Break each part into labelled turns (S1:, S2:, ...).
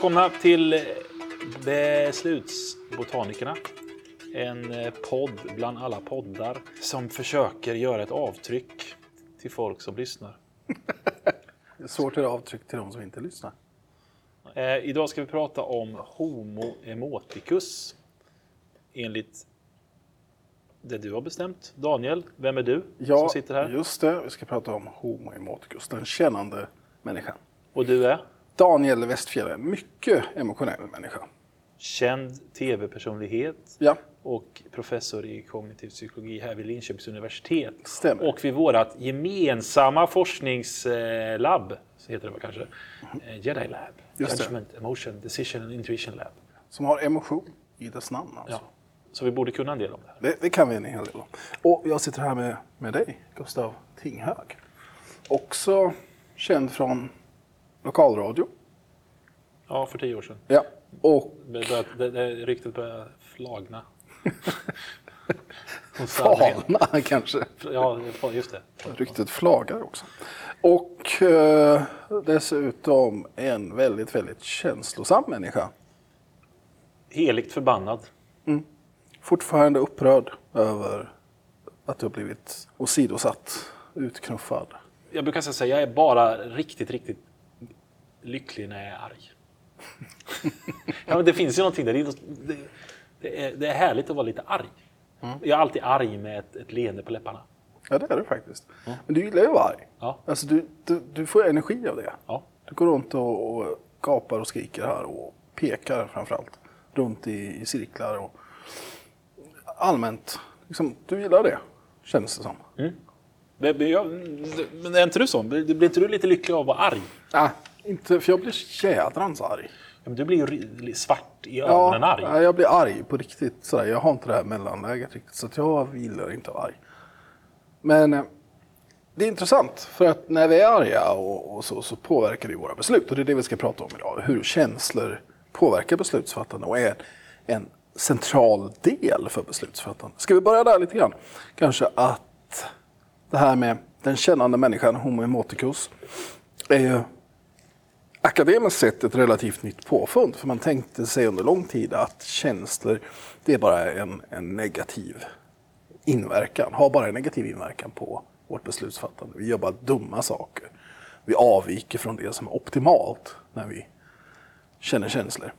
S1: välkomna till Beslutsbotanikerna. En eh, podd bland alla poddar som försöker göra ett avtryck till folk som lyssnar.
S2: Det är svårt att göra avtryck till de som inte lyssnar.
S1: Eh, idag ska vi prata om Homo emoticus. Enligt det du har bestämt. Daniel, vem är du
S2: Ja,
S1: som sitter här?
S2: just det. Vi ska prata om Homo emoticus, den kännande människan.
S1: Och du är?
S2: Daniel Westfjell är en mycket emotionell människa.
S1: Känd tv-personlighet
S2: Ja,
S1: och professor i kognitiv psykologi här vid Linköpings universitet.
S2: Stämmer.
S1: Och vid vårt gemensamma forskningslab, så heter det kanske, eh, Jedi Lab.
S2: Just det.
S1: Judgment, Emotion, Decision and Intuition Lab.
S2: som har emotion i dess namn. Alltså.
S1: Ja. Så vi borde kunna en del om det här.
S2: Det, det kan vi en hel del om. Och jag sitter här med, med dig, Gustav Tinghög. Också känd från lokalradio.
S1: Ja, för tio år sedan.
S2: Ja. Och
S1: Det, började, det, det, ryktet började flagna.
S2: Falna kanske.
S1: Ja, just det.
S2: Ryktet flagar också. Och eh, dessutom en väldigt, väldigt känslosam människa.
S1: Heligt förbannad.
S2: Fortfarande upprörd över att du har blivit åsidosatt, utknuffad.
S1: Jag brukar säga att jag är bara riktigt, riktigt lycklig när jag är arg. ja, men det finns ju någonting där. Det är, det, det är, det är härligt att vara lite arg. Jag är alltid arg med ett, ett leende på läpparna.
S2: Ja, det är du faktiskt. Men du gillar ju att vara arg.
S1: Ja.
S2: Alltså, du, du, du får energi av det.
S1: Ja.
S2: Du går runt och, och gapar och skriker här och pekar framförallt. Runt i, i cirklar och allmänt. Liksom, du gillar det, känns det som.
S1: Men, men jag- men är inte du sån? Blir blir inte du lite lycklig av att vara arg?
S2: Ah, inte, för jag blir jädrans arg.
S1: Ja, men du blir ju svart i ögonen arg.
S2: ja, jag blir arg på riktigt. Sådär. Jag har inte det här mellanläget riktigt. Så jag gillar inte att vara arg. Men eh, det är intressant. För att när vi är arga och, och så, så påverkar det våra beslut. Och det är det vi ska prata om idag. Hur känslor påverkar beslutsfattande och är en central del för beslutsfattande. Ska vi börja där lite grann? Kanske att det här med den kännande människan, Homo emoticus, är ju akademiskt sett ett relativt nytt påfund. För man tänkte sig under lång tid att känslor, det är bara en, en negativ inverkan, har bara en negativ inverkan på vårt beslutsfattande. Vi gör bara dumma saker. Vi avviker från det som är optimalt när vi känner känslor.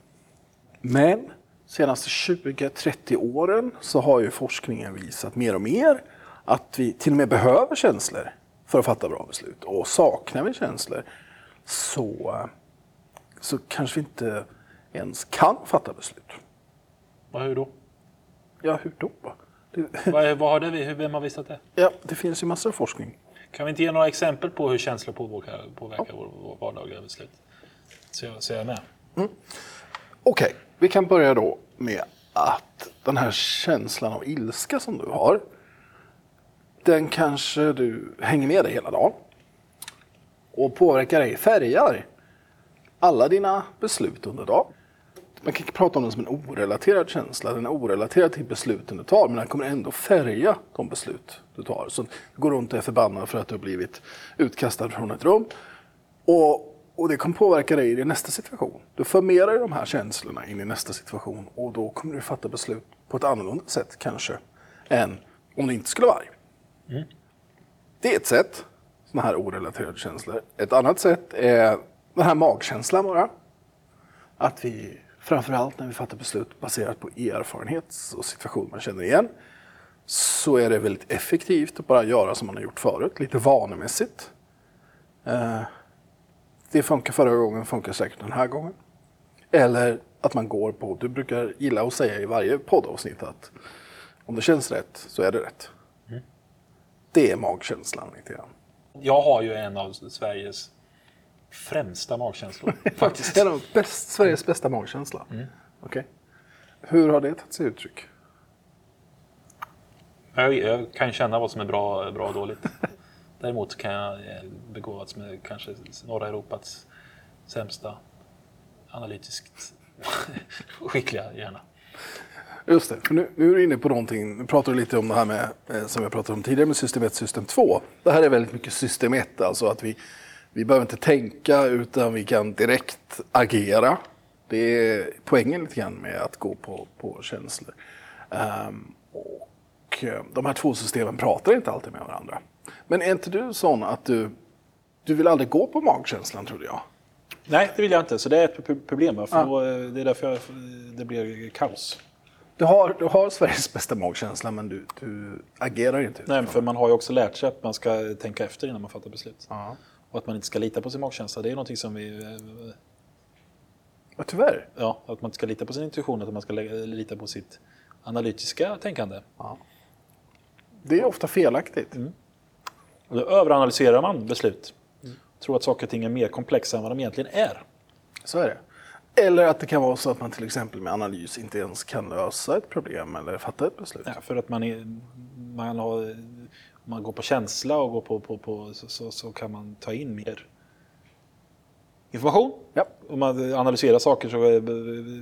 S2: Men senaste 20-30 åren så har ju forskningen visat mer och mer att vi till och med behöver känslor för att fatta bra beslut. Och saknar vi känslor så, så kanske vi inte ens kan fatta beslut.
S1: Vad, hur då?
S2: Ja, hur då? Det,
S1: Vad, vad har det, hur, vem har visat det?
S2: ja, det finns ju massor av forskning.
S1: Kan vi inte ge några exempel på hur känslor påverkar, påverkar vår, vår vardagliga beslut? Så jag, så jag är med.
S2: Okej, vi kan börja då med att den här känslan av ilska som du har, den kanske du hänger med dig hela dagen. Och påverkar dig, färgar alla dina beslut under dagen. Man kan prata om den som en orelaterad känsla. Den är orelaterad till besluten du tar, men den kommer ändå färga de beslut du tar. Så du går runt och är förbannad för att du har blivit utkastad från ett rum. Och, och det kommer påverka dig i din nästa situation. Du för med dig de här känslorna in i nästa situation och då kommer du fatta beslut på ett annorlunda sätt kanske än om du inte skulle vara arg. Det är ett sätt, sådana här orelaterade känslor. Ett annat sätt är den här magkänslan bara. Att vi, framförallt när vi fattar beslut baserat på erfarenhet och situation man känner igen, så är det väldigt effektivt att bara göra som man har gjort förut, lite vanemässigt. Eh, det funkar förra gången, funkar säkert den här gången. Eller att man går på, du brukar gilla att säga i varje poddavsnitt att om det känns rätt så är det rätt. Det är magkänslan lite grann.
S1: Jag har ju en av Sveriges främsta magkänslor. Faktiskt.
S2: En av bäst, Sveriges bästa magkänsla. Okej. Hur har det tagit sig uttryck?
S1: Jag, jag kan känna vad som är bra, bra och dåligt. Däremot kan jag eh, begåvats med kanske norra Europas sämsta analytiskt skickliga hjärna.
S2: Just det, för nu, nu är du inne på någonting, nu pratar du lite om det här med, eh, som jag pratade om tidigare med system 1, system 2. Det här är väldigt mycket system 1, alltså att vi, Vi behöver inte tänka utan vi kan direkt agera. Det är poängen lite grann med att gå på, på känslor. Um, och eh, de här två systemen pratar inte alltid med varandra. Men är inte du sån att du, du vill aldrig gå på magkänslan trodde jag?
S1: Nej, det vill jag inte. Så det är ett problem. För ja. då, eh, det är därför jag, det blir kaos.
S2: Du har, du har Sveriges bästa magkänsla men du, du agerar inte
S1: Nej, för man har ju också lärt sig att man ska tänka efter innan man fattar beslut. Ja. Och att man inte ska lita på sin magkänsla. Det är någonting som vi...
S2: Ja, tyvärr.
S1: Ja, att man inte ska lita på sin intuition, att man ska lita på sitt analytiska tänkande. Ja.
S2: Det är ofta felaktigt.
S1: Mm. Och då överanalyserar man beslut. Mm. Tror att saker och ting är mer komplexa än vad de egentligen är.
S2: Så är det. Eller att det kan vara så att man till exempel med analys inte ens kan lösa ett problem eller fatta ett beslut.
S1: Ja, för att man, är, man, har, man går på känsla och går på, på, på så, så, så, kan man ta in mer information. Ja. Om man analyserar saker så eh,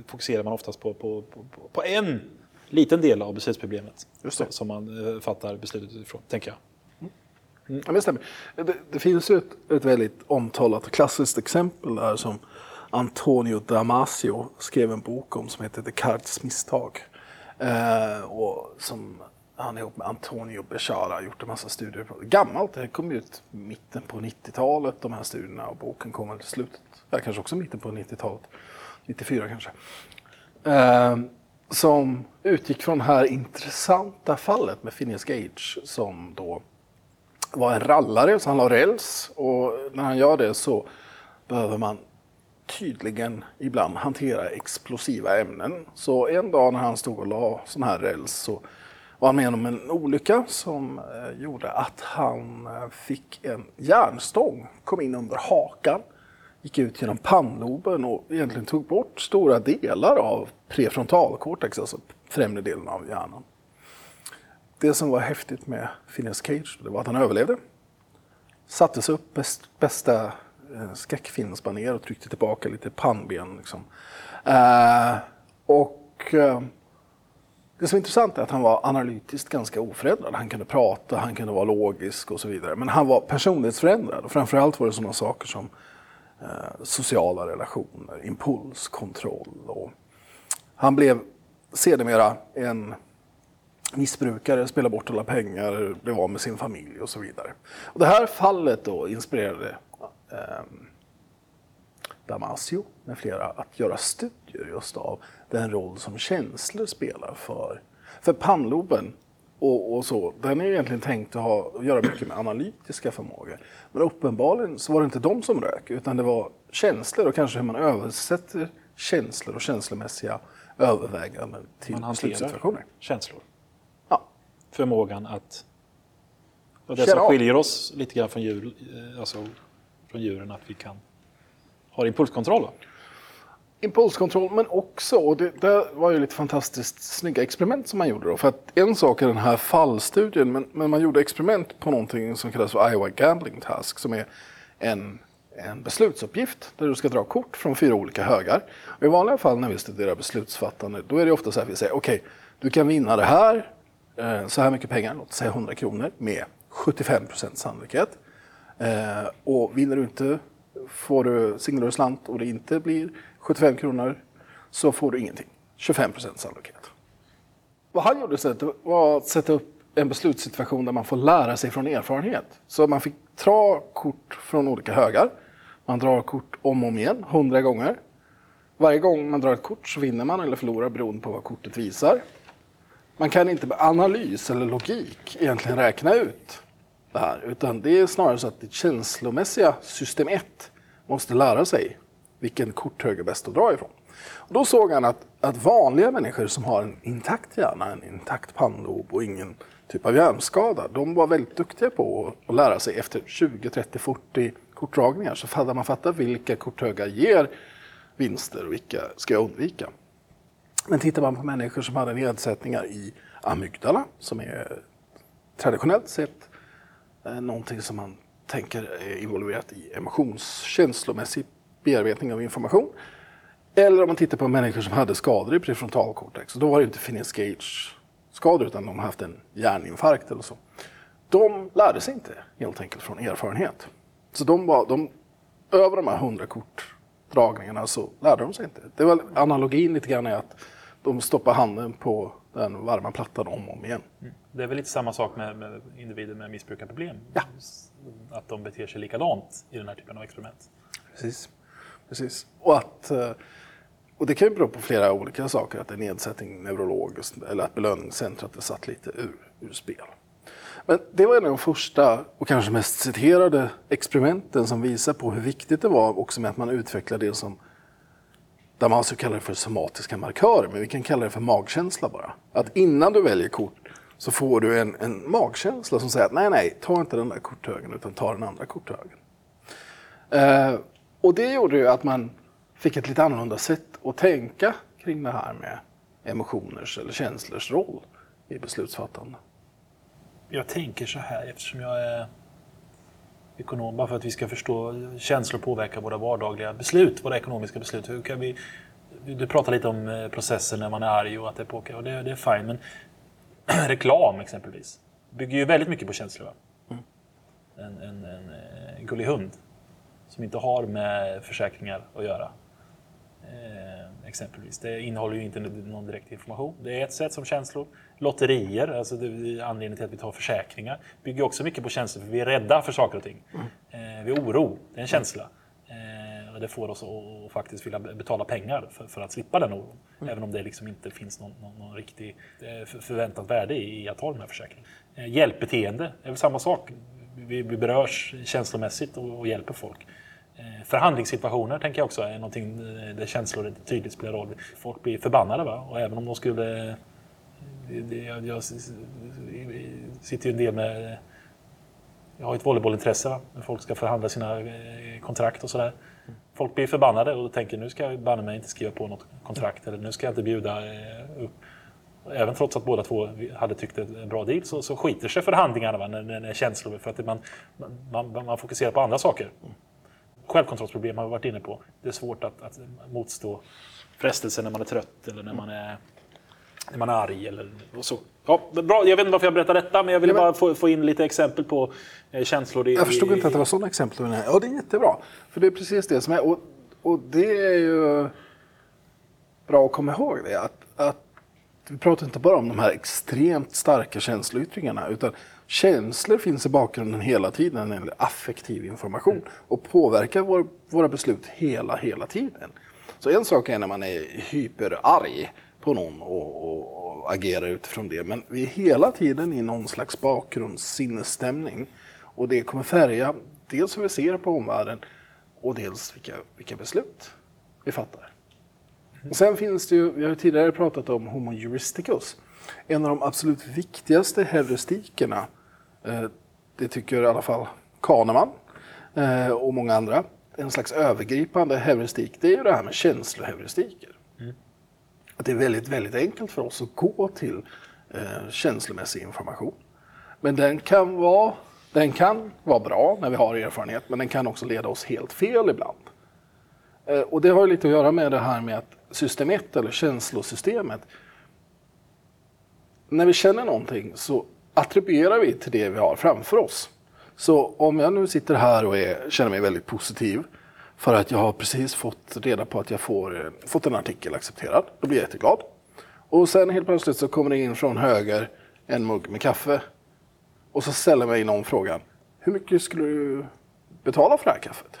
S1: fokuserar man oftast på, på, på, på en liten del av beslutsproblemet som man eh, fattar beslutet utifrån, tänker jag.
S2: Mm. Ja, det, stämmer. Det, det finns ju ett, ett väldigt omtalat och klassiskt exempel där som Antonio Damasio skrev en bok om som heter Descartes misstag. Eh, och som han ihop med Antonio Bechara gjort en massa studier på. Gammalt, det kom ut mitten på 90-talet de här studierna och boken kom väl slutet, ja, kanske också mitten på 90-talet, 94 kanske. Eh, som utgick från det här intressanta fallet med Phineas Gage som då var en rallare, så han la räls och när han gör det så behöver man tydligen ibland hantera explosiva ämnen. Så en dag när han stod och la sån här räls så var han med om en olycka som eh, gjorde att han eh, fick en järnstång, kom in under hakan, gick ut genom pannloben och egentligen tog bort stora delar av prefrontalkortex, alltså främre delen av hjärnan. Det som var häftigt med Phineas Cage det var att han överlevde. Sattes upp bäst, bästa Eh, skräckfilmsbanér och tryckte tillbaka lite pannben. Liksom. Eh, och eh, det som är intressant är att han var analytiskt ganska oförändrad. Han kunde prata, han kunde vara logisk och så vidare. Men han var personlighetsförändrad och framförallt var det sådana saker som eh, sociala relationer, impulskontroll. Och han blev sedermera en missbrukare, spelade bort alla pengar, blev av med sin familj och så vidare. Och det här fallet då inspirerade Damasio med flera att göra studier just av den roll som känslor spelar för, för pannloben och, och, så, den är egentligen tänkt att ha, göra mycket med analytiska förmågor. Men uppenbarligen så var det inte de som rök, utan det var känslor och kanske hur man översätter känslor och känslomässiga överväganden till man
S1: beslutssituationer. känslor förmågan att... Och det som skiljer oss lite grann från, djur, eh, alltså från djuren, att vi kan ha impulskontroll.
S2: Impulskontroll, men också, och det, det var ju lite fantastiskt snygga experiment som man gjorde då. För att en sak är den här fallstudien, men, men man gjorde experiment på någonting som kallas för Iowa Gambling Task, som är en, en beslutsuppgift där du ska dra kort från fyra olika högar. Och I vanliga fall när vi studerar beslutsfattande, då är det ofta så här att vi säger okej, okay, du kan vinna det här, eh, så här mycket pengar, låt säga 100 kronor, med 75 procents sannolikhet. Eh, och vinner du inte, får du singlar du slant och det inte blir 75 kronor, så får du ingenting. 25 sannolikhet. Vad han gjorde istället var att sätta upp en beslutssituation där man får lära sig från erfarenhet. Så man fick dra kort från olika högar. Man drar kort om och om igen, 100 gånger. Varje gång man drar ett kort så vinner man eller förlorar beroende på vad kortet visar man kan inte med analys eller logik egentligen räkna ut det här. Utan det är snarare så att det känslomässiga system 1 måste lära sig vilken korthög är bäst att dra ifrån. Och då såg han att, att vanliga människor som har en intakt hjärna, en intakt pannlob och ingen typ av hjärnskada, de var väldigt duktiga på att, lära sig efter 20, 30, 40 kortdragningar så hade man fattat vilka korthögar ger vinster och vilka ska jag undvika. Men tittar man på människor som hade nedsättningar i amygdala, som är traditionellt sett Eh, någonting som man tänker är involverat i emotionskänslomässig bearbetning av information. Eller om man tittar på människor som hade skador i prefrontalkortex. Då var det inte Phineas Gage-skador utan de har haft en hjärninfarkt eller så. De lärde sig inte helt enkelt från erfarenhet. Så de, var, de över de här 100 kortdragningarna så lärde de sig inte. Det var analogin lite grann är att de stoppar handen på den varma plattan om och om igen. Mm.
S1: Det är väl lite samma sak med, med individer med missbrukarproblem.
S2: Ja.
S1: Att de beter sig likadant i den här typen av experiment.
S2: Precis. Precis. Och, att, eh, och det kan ju bero på flera olika saker. Att det är nedsättning neurologiskt eller att belöningscentret är satt lite ur, ur spel. Men det var en av de första och kanske mest citerade experimenten som visar på hur viktigt det var också med att man utvecklar det som där man så kallar det för somatiska markörer, men vi kan kalla det för magkänsla bara. Att innan du väljer kort så får du en, en magkänsla som säger att nej, nej, ta inte den där korthögen utan ta den andra korthögen. Eh, och det gjorde ju att man fick ett lite annorlunda sätt att tänka kring det här med emotioners eller känslors roll i beslutsfattande.
S1: Jag tänker så här eftersom jag är ekonom, bara för att vi ska förstå känslor påverkar våra vardagliga beslut, våra ekonomiska beslut. Hur kan vi, du pratar lite om eh, processen när man är arg och att det påverkar, och det, det är fine. Men reklam exempelvis bygger ju väldigt mycket på känslor.
S2: Mm.
S1: En, en, en, en gullig hund som inte har med försäkringar att göra. Eh, exempelvis. Det innehåller ju inte någon direkt information. Det är ett sätt som känslor. Lotterier, alltså anledningen till att vi tar försäkringar, bygger också mycket på känslor. För vi är rädda för saker och ting. Eh, vi är oro, det är en känsla. Det får oss att, faktiskt vilja betala pengar för, för att slippa den oron. Även om det liksom inte finns någon, någon, någon riktig eh, förväntat värde i, i att ha den här försäkringen. Eh, hjälpbeteende är väl samma sak. Vi, vi berörs känslomässigt och, och hjälper folk. Eh, Förhandlingssituationer tänker jag också är någonting där känslor tydligt spelar roll. Folk blir förbannade va? och även om de skulle... Jag, jag sitter ju en del med... Jag har ett volleybollintresse va? folk ska förhandla sina kontrakt och sådär. Folk blir förbannade och tänker nu ska jag banne mig inte skriva på något kontrakt eller nu ska jag inte bjuda eh, upp. Även trots att båda två hade tyckt det var en bra deal så, så skiter sig förhandlingarna va? När, när, när känslor för att man, man, man, man fokuserar på andra saker självkontrollsproblem har vi varit inne på. Det är svårt att, att motstå frestelser när man är trött eller när man är, när man är arg. Eller, så. Ja, bra. Jag vet inte varför jag berättar detta, men jag ville bara få, få in lite exempel på eh, känslor. I,
S2: Jag förstod
S1: i-
S2: inte att det var sådana exempel. men Ja, det är jättebra. För det är precis det som är. Och, och det är ju bra att komma ihåg det. Att, att vi pratar inte bara om de här extremt starka känsloyttringarna. Utan känslor finns i bakgrunden hela tiden när det gäller affektiv information. Och påverkar vår, våra beslut hela, hela tiden. Så en sak är när man är hyperarg på någon och, och, och agerar utifrån det. Men vi är hela tiden i någon slags bakgrundssinnesstämning. Och det kommer färga dels hur vi ser på omvärlden och dels vilka, vilka beslut vi fattar. Och sen finns det ju, vi har ju tidigare pratat om Homo juristicus. En av de absolut viktigaste heuristikerna, eh, det tycker i alla fall Kahneman eh, och många andra, en slags övergripande heuristik, det är ju det här med känsloheuristiker. Att det är väldigt, väldigt enkelt för oss att gå till eh, känslomässig information. Men den kan, vara, den kan vara bra när vi har erfarenhet, men den kan också leda oss helt fel ibland. Eh, Och det har ju lite att göra med det här med att system 1, eller känslosystemet, när vi känner någonting så attribuerar vi till det vi har framför oss. Så om jag nu sitter här och är, känner mig väldigt positiv för att jag har precis fått reda på att jag får, eh, fått en artikel accepterad, då blir jag jätteglad. Och sen helt plötsligt så kommer det in från höger en mugg med kaffe och så ställer mig någon frågan, hur mycket skulle du betala för det här kaffet?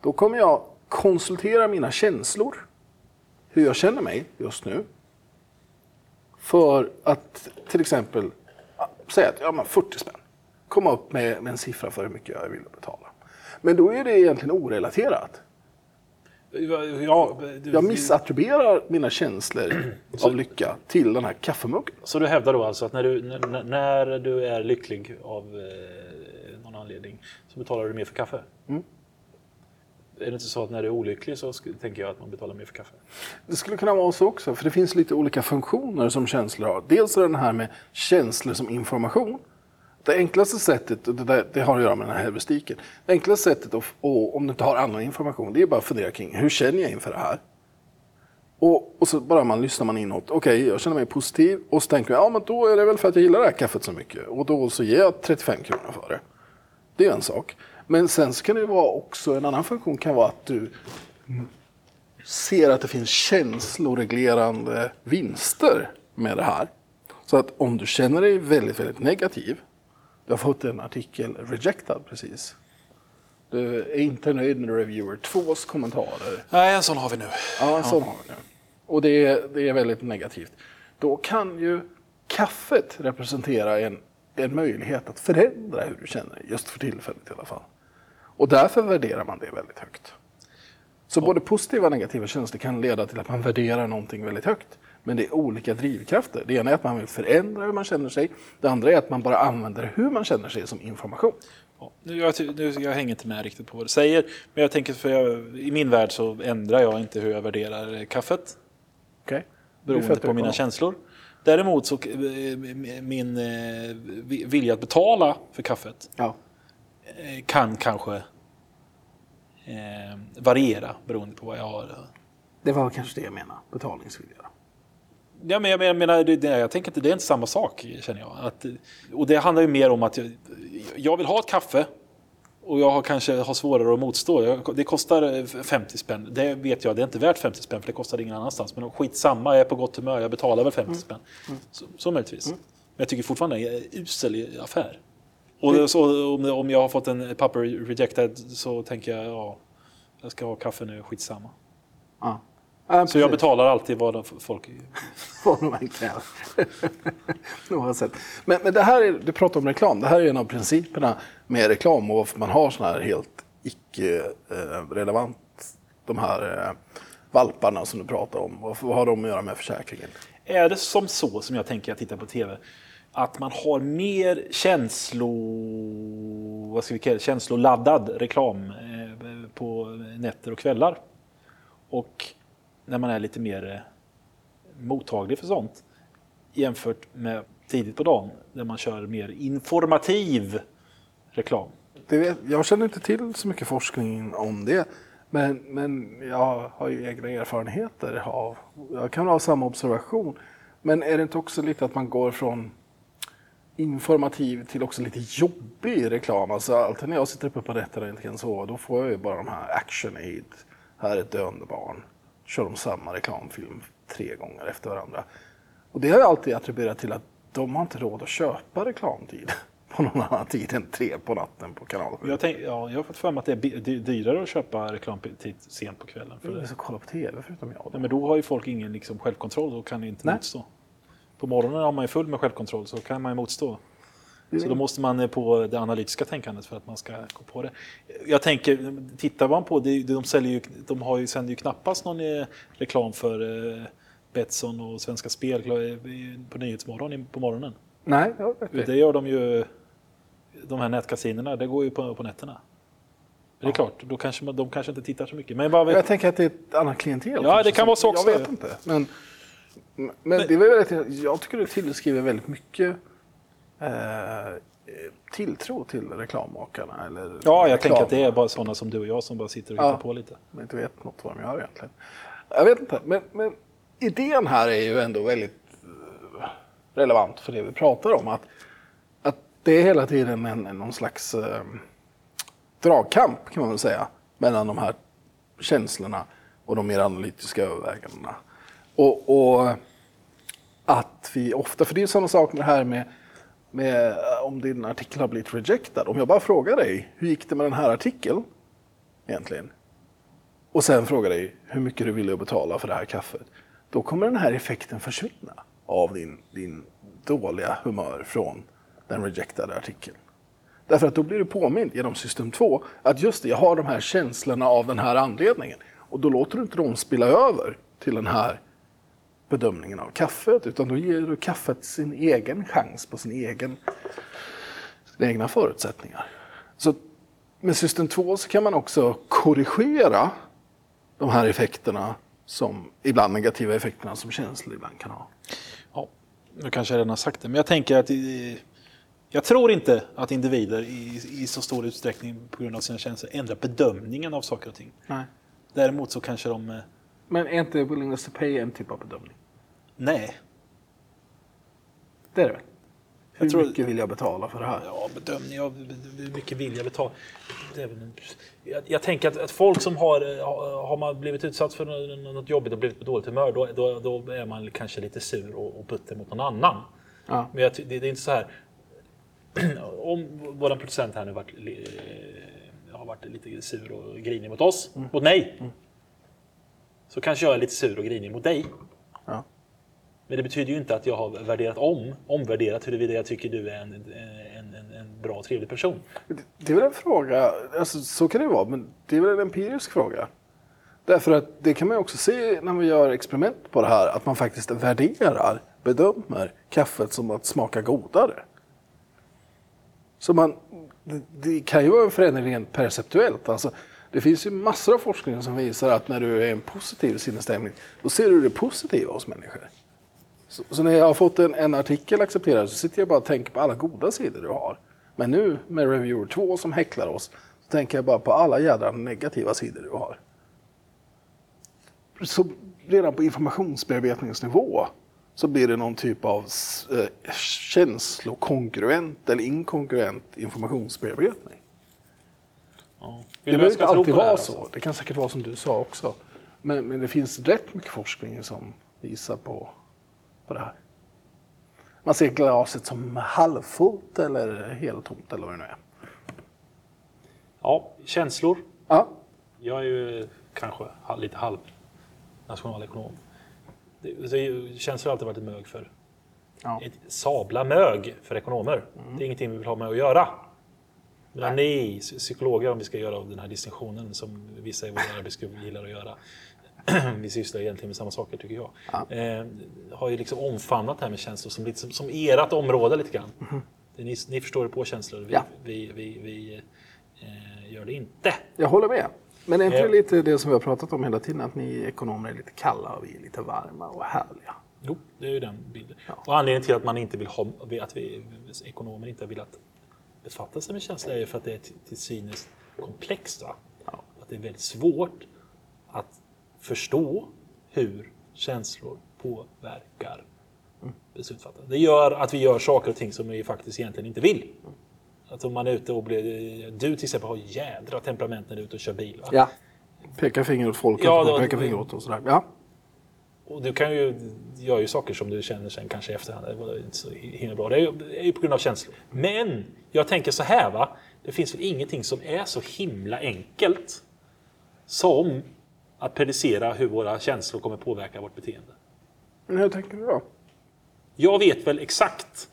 S2: Då kommer jag konsultera mina känslor, hur jag känner mig just nu. För att till exempel säga att ja, men 40 spänn. Komma upp med, med en siffra för hur mycket jag vill betala. Men då är det egentligen orelaterat.
S1: Ja, du,
S2: Jag missattribuerar mina känslor av lycka till den här kaffemuggen.
S1: Så du hävdar då alltså att när du, när, när du är lycklig av eh, någon anledning så betalar du mer för kaffe?
S2: Mm.
S1: Är det inte så att när du är olycklig så tänker jag att man betalar mer för kaffe?
S2: Det skulle kunna vara så också, för det finns lite olika funktioner som känslor har. Dels är det den här med känslor som information. Det enklaste sättet, och det, där, det har att göra med den här heuristiken, det enklaste sättet, att, och, om du inte har annan information, det är bara att fundera kring hur känner jag inför det här? Och, och så bara man lyssnar man inåt, okej jag känner mig positiv, och så tänker jag, ja men då är det väl för att jag gillar det här kaffet så mycket, och då så ger jag 35 kronor för det. Det är en sak. Men sen så kan det ju vara också, en annan funktion kan vara att du ser att det finns känsloreglerande vinster med det här. Så att om du känner dig väldigt, väldigt negativ, du har fått en artikel rejectad precis. Du är inte nöjd med reviewer 2s kommentarer.
S1: Nej, en sån har vi nu.
S2: Ja, en sån har vi nu. Och det är, det är väldigt negativt. Då kan ju kaffet representera en, en möjlighet att förändra hur du känner just för tillfället i alla fall. Och därför värderar man det väldigt högt. Så både positiva och negativa känslor kan leda till att man värderar någonting väldigt högt. Men det är olika drivkrafter. Det ena är att man vill förändra hur man känner sig. Det andra är att man bara använder hur man känner sig som information.
S1: Ja, nu, jag, nu, jag hänger inte med riktigt på vad du säger, men jag tänker för jag, i min värld så ändrar jag inte hur jag värderar kaffet
S2: Okay?
S1: beroende på mina känslor. Däremot så eh, min eh, vi- vilja att betala för kaffet
S2: Ja.
S1: eh, kan kanske eh, variera beroende på vad jag har.
S2: Det var kanske det jag menade, betalningsvilja.
S1: Ja, men jag menar, menar det, jag tänker inte det är inte samma sak känner jag. Att, och det handlar ju mer om att jag, jag vill ha ett kaffe och jag har kanske har svårare att motstå. Jag, det kostar eh, 50 spänn. Det vet jag, det är inte värt 50 spänn för det kostar ingen annanstans. Men skitsamma, jag är på gott humör, jag betalar väl 50 spänn. Så, så möjligtvis. Men jag tycker fortfarande det är en usel affär. Och så, om, om jag har fått en papper rejected så tänker jag, ja, jag ska ha kaffe nu, skitsamma.
S2: Ja. Ja,
S1: Så jag betalar alltid vad folk...
S2: Vad de än kräver. Oavsett. Men, men det här är, du pratar om reklam, det här är en av principerna med reklam och varför man har sådana här helt icke-relevant, de här eh, valparna som du pratar om. Vad har de att göra med försäkringen?
S1: Är det som så, som jag tänker jag tittar på TV, att man har mer känslo, vad ska vi kalla det, känsloladdad reklam eh, på nätter och kvällar? Och när man är lite mer eh, mottaglig för sånt jämfört med tidigt på dagen där man kör mer informativ reklam.
S2: Det vet, jag känner inte till så mycket forskning om det. Men, men jag har ju egna erfarenheter av, jag kan ha samma observation. Men är det inte också lite att man går från informativ till också lite jobbig reklam? Alltså alltid när jag sitter uppe på nätterna och inte kan sova, då får jag ju bara de här action aid. Här är ett döende barn. Kör de samma reklamfilm tre gånger efter varandra. Och det har jag alltid attribuerat till att de har inte råd att köpa reklamtid på någon annan tid än tre på natten på kanal 7.
S1: Jag, tänk, ja, jag har fått för mig att det är dyrare att köpa reklamtid sent på kvällen. För
S2: Det är
S1: det.
S2: så kolla på TV förutom jag.
S1: Nej, men då har ju folk ingen liksom, självkontroll och kan inte
S2: Nej.
S1: motstå. På morgonen har man ju full med självkontroll så kan man ju motstå. Så då måste man eh, på det analytiska tänkandet för att man ska gå på det. Jag tänker, tittar man på det, de, säljer ju, de har ju, sänder ju knappast någon eh, reklam för eh, Betsson och Svenska Spel på Nyhetsmorgon på morgonen.
S2: Nej, vet det.
S1: Gör de ju, de här nätkasinerna, det går ju på, på nätterna. Men det är klart, då kanske man, de kanske inte tittar så mycket. Men vad
S2: Jag tänker att det är ett annat klientel.
S1: Ja, det kan vara så också.
S2: Jag vet inte. Men, men, det är väl väldigt, jag tycker det tillskriver väldigt mycket tilltro till reklammakarna. Eller
S1: ja, jag tänker att det är
S2: reklam-
S1: bara sådana som du och jag som bara sitter och hittar
S2: Ja.
S1: på lite.
S2: Man inte vet något vad de gör egentligen. Jag vet inte, men, men idén här är ju ändå väldigt eh, relevant för det vi pratar om. Att, att det är hela tiden en, någon slags eh, dragkamp kan man väl säga mellan de här känslorna och de mer analytiska övervägandena. Och, och att vi ofta, för det är samma sak med det här med, med eh, om din artikel har blivit rejectad. Om jag bara frågar dig, hur gick det med den här artikeln egentligen? Och sen frågar dig hur mycket du vill att betala för det här kaffet. Då kommer den här effekten försvinna av din, din dåliga humör från den rejectade artikeln. Därför att då blir du påmind genom system 2 att just det, jag har de här känslorna av den här anledningen. Och då låter du inte dem spilla över till den här bedömningen av kaffet, utan då ger du kaffet sin egen chans på sin egen, sina egna förutsättningar. Så med system 2 så kan man också korrigera de här effekterna, som, ibland negativa effekterna som känslor ibland kan ha.
S1: Ja, nu kanske jag redan har sagt det, men jag tänker att i, jag tror inte att individer i, i så stor utsträckning på grund av sina känslor ändrar bedömningen av saker och ting.
S2: Nej.
S1: Däremot så kanske de...
S2: Men är inte willingness to pay en typ av bedömning?
S1: Nej,
S2: Det är det väl? Hur
S1: tror-
S2: mycket vill jag betala för det här?
S1: Ja, bedömning av hur mycket vill jag betala. Jag, jag tänker att, att folk som har, eh, har man blivit utsatt för nå- något jobbigt och blivit på dåligt humör, då, då, då är man kanske lite sur och, och butter mot någon annan.
S2: Ja.
S1: Men jag, det, det är inte så här... Om vår producent här nu varit, eh, har varit lite sur och grinig mot oss, mot mig, så kanske jag är lite sur och grinig mot dig.
S2: Ja.
S1: Men det betyder ju inte att jag har värderat om, omvärderat huruvida jag tycker du är en, en, en, en bra och trevlig person.
S2: Det- Det är väl en fråga, alltså, så kan det vara, men det är väl en empirisk fråga. Därför att det kan man ju också se när vi gör experiment på det här, att man faktiskt värderar, bedömer kaffet som att smaka godare. Så man, det, det kan ju vara en förändring rent perceptuellt. Alltså, det finns ju massor av forskning som visar att när du är i en positiv sinnesstämning, då ser du det positiva hos människor. Så, så när jag har fått en, en artikel accepterad så sitter jag bara och tänker på alla goda sidor du har. Men nu med Reviewer 2 som häcklar oss så tänker jag bara på alla jädra negativa sidor du har. Så redan på informationsbearbetningsnivå så blir det någon typ av eh, känslokongruent eller inkongruent informationsbearbetning.
S1: Ja.
S2: Det
S1: Vill
S2: behöver inte alltid
S1: det här,
S2: vara
S1: alltså?
S2: så. Det kan säkert vara som du sa också. Men, men det finns rätt mycket forskning som visar på, på det här. Man ser glaset som halvfullt eller heltomt eller vad det nu är.
S1: Ja, känslor.
S2: Ja,
S1: Jag är ju kanske lite halv nationalekonom. Det, det, känslor har alltid varit ett mög för.
S2: Ja.
S1: Ett sabla mög för ekonomer. Det är ingenting vi vill ha med att göra. Men ni psykologer, om vi ska göra den här distinktionen som vissa i vår arbetsgrupp gillar att göra. vi sysslar egentligen med samma saker tycker jag. Eh, har ju liksom omfamnat det här med känslor som, lite, som, som ert område lite grann. Det, ni, ni förstår det på känslor, vi,
S2: Ja.
S1: vi, vi, vi eh, gör det inte.
S2: jag håller med. Men är inte det
S1: Eh.
S2: lite det som vi har pratat om hela tiden? Att ni ekonomer är lite kalla och vi är lite varma och härliga.
S1: Jo, det är ju den bilden. Och anledningen till att man inte vill ha, att vi ekonomer inte har velat befatta sig med känslor är ju för att det är till, synes komplext. Va? Att det är väldigt svårt att förstå hur känslor påverkar beslutsfattande. Det gör att vi gör saker och ting som vi faktiskt egentligen inte vill. Att om man är ute och blir... Du till exempel har jädra temperament när du är ute och kör bil. Va?
S2: Ja. Peka finger åt folk,
S1: Ja,
S2: ja, peka finger åt och sådär. Ja.
S1: Och du kan ju göra ju saker som du känner sen kanske i efterhand. Det var inte så himla bra. Det är, ju, det är ju på grund av känslor. Men jag tänker så här va. Det finns väl ingenting som är så himla enkelt som att predicera hur våra känslor kommer påverka vårt beteende.
S2: Men hur tänker du då?
S1: Jag vet väl exakt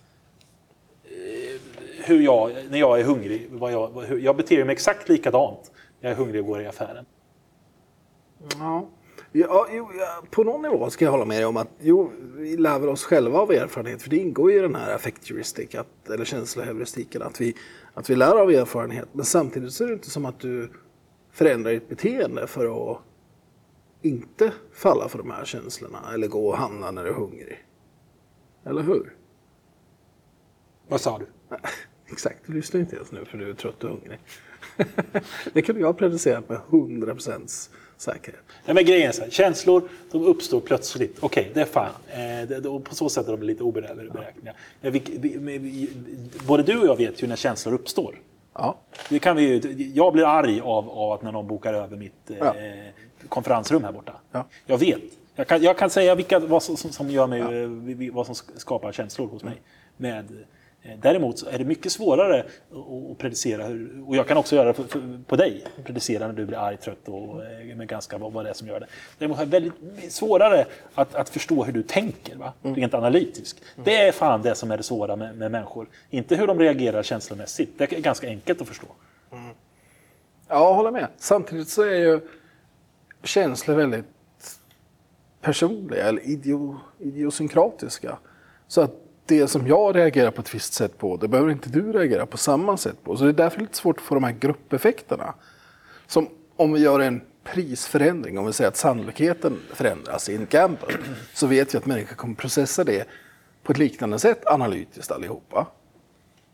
S1: eh, hur jag, när jag är hungrig, vad jag, hur, jag beter mig exakt likadant när jag är hungrig och går i affären.
S2: Ja. Ja, jo, ja, på någon nivå ska jag hålla med dig om att jo, vi lär väl oss själva av erfarenhet. För det ingår ju i den här affektheuristik, att, eller känsloheuristiken, att vi, att vi lär av erfarenhet. Men samtidigt så är det inte som att du förändrar ditt beteende för att inte falla för de här känslorna eller gå och handla när du är hungrig. Eller hur?
S1: Vad sa du?
S2: Exakt, du lyssnar inte ens nu för du är trött och hungrig. det kunde jag ha predicerat med 100% säkerhet.
S1: Nej, men grejen är så här, känslor de uppstår plötsligt. Okej, det är fan. Eh, det, och på så sätt är de lite oberäkneliga. Men vi, vi, vi, vi, både du och jag vet ju när känslor uppstår.
S2: Ja,
S1: Det kan vi, ju- jag blir arg av, av att när någon bokar över mitt eh,
S2: Ja.
S1: konferensrum här borta.
S2: Ja.
S1: Jag vet. Jag kan, jag kan säga vilka, vad, som, som gör mig, eh, vad som skapar känslor hos mig. Med, däremot så är det mycket svårare att, predicera, hur, och jag kan också göra det för, på dig, predicera när du blir arg, trött och eh, med ganska vad, det är som gör det. Däremot är det väldigt svårare att, att förstå hur du tänker, va? rent analytiskt. Det är fan det som är det svåra med, med människor. Inte hur de reagerar känslomässigt, det är ganska enkelt att förstå.
S2: Ja, jag håller med. Samtidigt så är ju känslor väldigt personliga eller idio, idiosynkratiska. Så att det som jag reagerar på ett visst sätt på, det behöver inte du reagera på samma sätt på. Så det är därför lite svårt att få de här gruppeffekterna. Som om vi gör en prisförändring, om vi säger att sannolikheten förändras i en gamble, så vet vi att människor kommer processa det på ett liknande sätt analytiskt allihopa.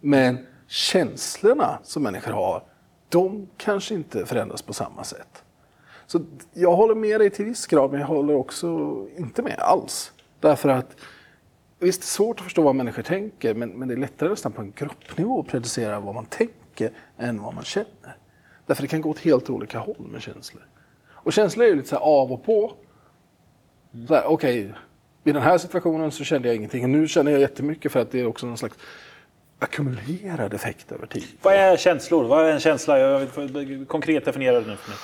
S2: Men känslorna som människor har, de kanske inte förändras på samma sätt. Så jag håller med dig till viss grad, men jag håller också inte med alls. Därför att visst, det är svårt att förstå vad människor tänker, men, men det är lättare nästan på en gruppnivå att predicera vad man tänker än vad man känner. Därför det kan gå åt helt olika håll med känslor. Och känslor är ju lite så av och på. Okej, i den här situationen så kände jag ingenting. Och nu känner jag jättemycket för att det är också någon slags ackumulerad effekt över tid.
S3: Vad är känslor? Vad är en känsla? Jag vill konkret definiera det nu för mig.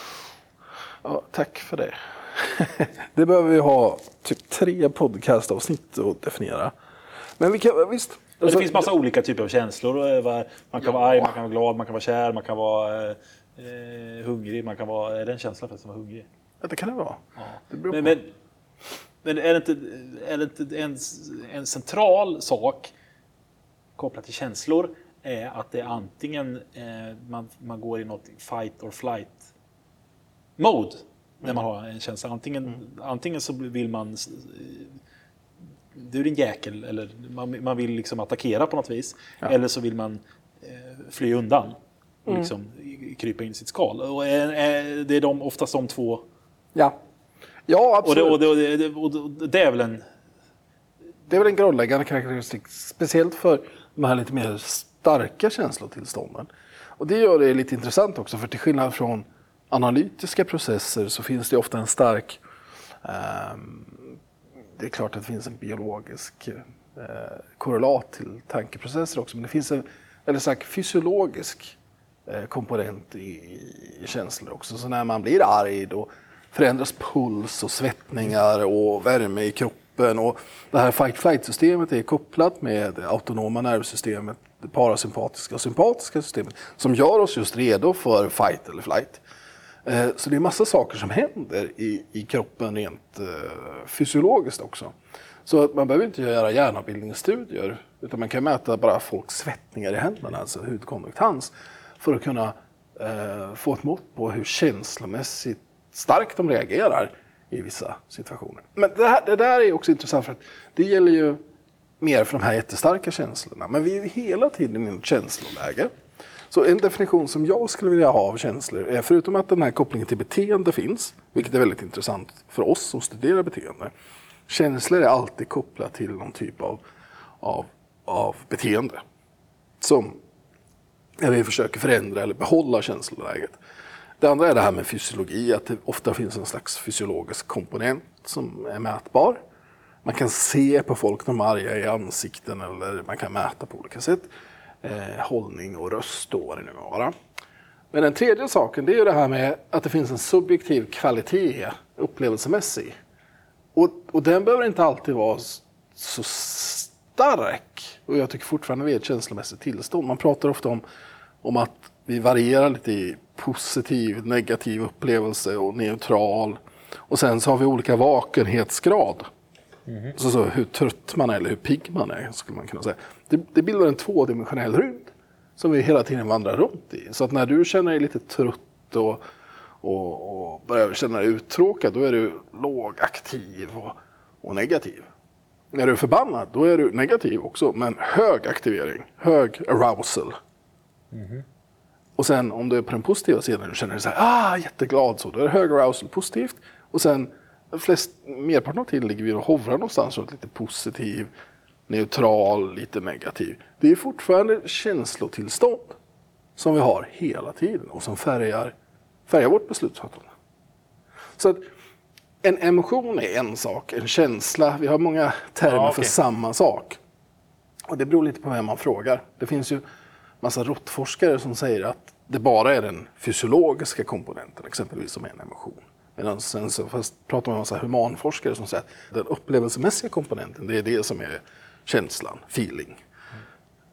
S2: Ja, tack för det. det behöver vi ha typ tre podcastavsnitt att definiera. Men vi kan, visst.
S3: det
S2: Alltså,
S3: finns massa olika typer av känslor. Man kan vara arg, man kan vara glad, man kan vara kär, man kan vara eh, hungrig. Man kan vara... Är det en känsla förresten att vara hungrig?
S2: Ja, det kan det vara. Det beror
S3: Men, men, men är det inte, är det inte en, en central sak kopplat till känslor är att det är antingen eh, man, man går i något fight or flight mode när man har en känsla. Antingen, antingen så vill man eh, du är en jäkel eller man, man vill liksom attackera på något vis. Eller så vill man eh, fly undan och liksom krypa in i sitt skal. Och är, är, det är de, oftast de två
S2: Ja, ja
S3: och det,
S2: absolut.
S3: och, det, och, det, och det, det är väl en...
S2: Det är väl en grundläggande karaktäristik, speciellt för de här lite mer starka känslotillstånden. Och det gör det lite intressant också, för till skillnad från analytiska processer så finns det ofta en stark... Eh, det är klart att det finns en biologisk eh, korrelat till tankeprocesser också, men det finns en väldigt stark fysiologisk eh, komponent i, i känslor också. Så när man blir arg då förändras puls och svettningar och värme i kroppen. Och det här fight-flight-systemet är kopplat med det autonoma nervsystemet, det parasympatiska och sympatiska systemet som gör oss just redo för fight eller flight. Eh, så det är massa saker som händer i, i kroppen rent eh, fysiologiskt också. Så att man behöver inte göra hjärnavbildningsstudier utan man kan mäta bara folks svettningar i händerna, alltså hudkonduktans, för att kunna eh, få ett mått på hur känslomässigt starkt de reagerar i vissa situationer. Men det, här, det där är också intressant för att det gäller ju mer för de här jättestarka känslorna. Men vi är ju hela tiden i ett känsloläge. Så en definition som jag skulle vilja ha av känslor är, förutom att den här kopplingen till beteende finns, vilket är väldigt intressant för oss som studerar beteende. Känslor är alltid kopplat till någon typ av, av, av beteende. Som när vi försöker förändra eller behålla känsloläget. Det andra är det här med fysiologi, att det ofta finns en slags fysiologisk komponent som är mätbar. Man kan se på folk när de är arga i ansikten eller man kan mäta på olika sätt. Eh, hållning och röst och vad det nu må vara. Men den tredje saken det är ju det här med att det finns en subjektiv kvalitet upplevelsemässig. Och, och den behöver inte alltid vara så stark. Och jag tycker fortfarande vi är ett känslomässigt tillstånd. Man pratar ofta om, om att vi varierar lite i positiv, negativ upplevelse och neutral. Och sen så har vi olika vakenhetsgrad. Så, så hur trött man är eller hur pigg man är skulle man kunna säga. Det, det bildar en tvådimensionell rymd som vi hela tiden vandrar runt i. Så att när du känner dig lite trött och, och, och börjar känna dig uttråkad då är du lågaktiv och, och negativ. När du är förbannad då är du negativ också men hög aktivering, hög arousal. Och sen om du är på den positiva sidan och känner dig så här, ah, jätteglad så, då är det hög arousal positivt. Och sen flest, merparten av tiden ligger vi och hovrar någonstans runt lite positiv, neutral, lite negativ. Det är fortfarande känslotillstånd som vi har hela tiden och som färgar, färgar vårt beslutsfattande. Så att en emotion är en sak, en känsla, vi har många termer
S3: Ja,
S2: för
S3: okej.
S2: samma sak. Och det beror lite på vem man frågar. Det finns ju massa råttforskare som säger att det bara är den fysiologiska komponenten, exempelvis, som är en emotion. Medan sen så fast pratar man om massa humanforskare som säger att den upplevelsemässiga komponenten, det är det som är känslan, feeling.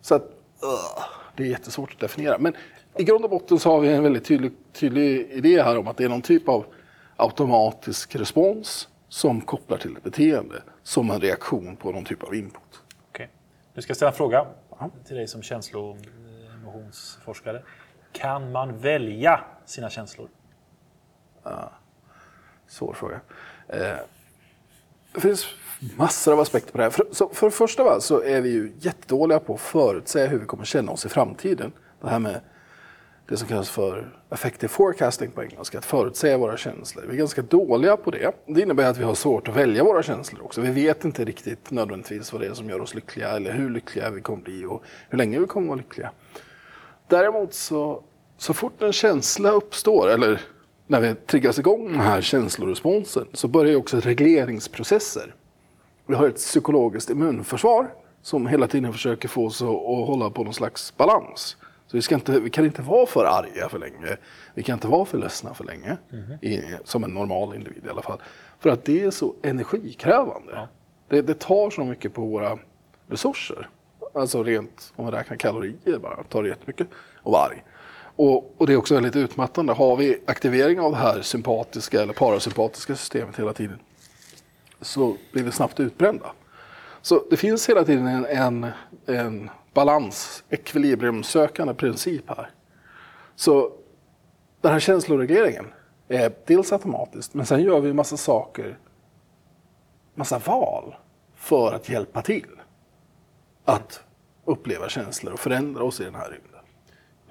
S2: Så att, ugh, det är jättesvårt att definiera. Men i grund och botten så har vi en väldigt tydlig, tydlig idé här om att det är någon typ av automatisk respons som kopplar till ett beteende som en reaktion på någon typ av input.
S1: Okej. Nu ska jag ställa en fråga till dig som känslo och emotionsforskare. Kan man välja sina känslor?
S2: Svår fråga. Eh, det finns massor av aspekter på det här. För, så för det första va, så är vi ju jättedåliga på att förutsäga hur vi kommer känna oss i framtiden. Det här med det som kallas för affective forecasting på engelska, att förutsäga våra känslor. Vi är ganska dåliga på det. Det innebär att vi har svårt att välja våra känslor också. Vi vet inte riktigt nödvändigtvis vad det är som gör oss lyckliga eller hur lyckliga vi kommer bli och hur länge vi kommer vara lyckliga. Däremot så, så fort en känsla uppstår, eller när vi triggas igång den här känsloresponsen, så börjar också regleringsprocesser. Vi har ett psykologiskt immunförsvar som hela tiden försöker få oss att, hålla på någon slags balans. Så vi, inte, vi kan inte vara för arga för länge. Vi kan inte vara för ledsna för länge. I, som en normal individ i alla fall. För att det är så energikrävande.
S1: Ja.
S2: Det, det tar så mycket på våra resurser. Alltså rent, om man räknar kalorier bara, tar det jättemycket att vara arg. Och, och det är också väldigt utmattande. Har vi aktivering av det här sympatiska eller parasympatiska systemet hela tiden så blir vi snabbt utbrända. Så det finns hela tiden en, en, en balans, ekvilibriumsökande princip här. Så den här känsloregleringen är dels automatiskt, men sen gör vi en massa saker, massa val för att hjälpa till att uppleva känslor och förändra oss i den här rymden.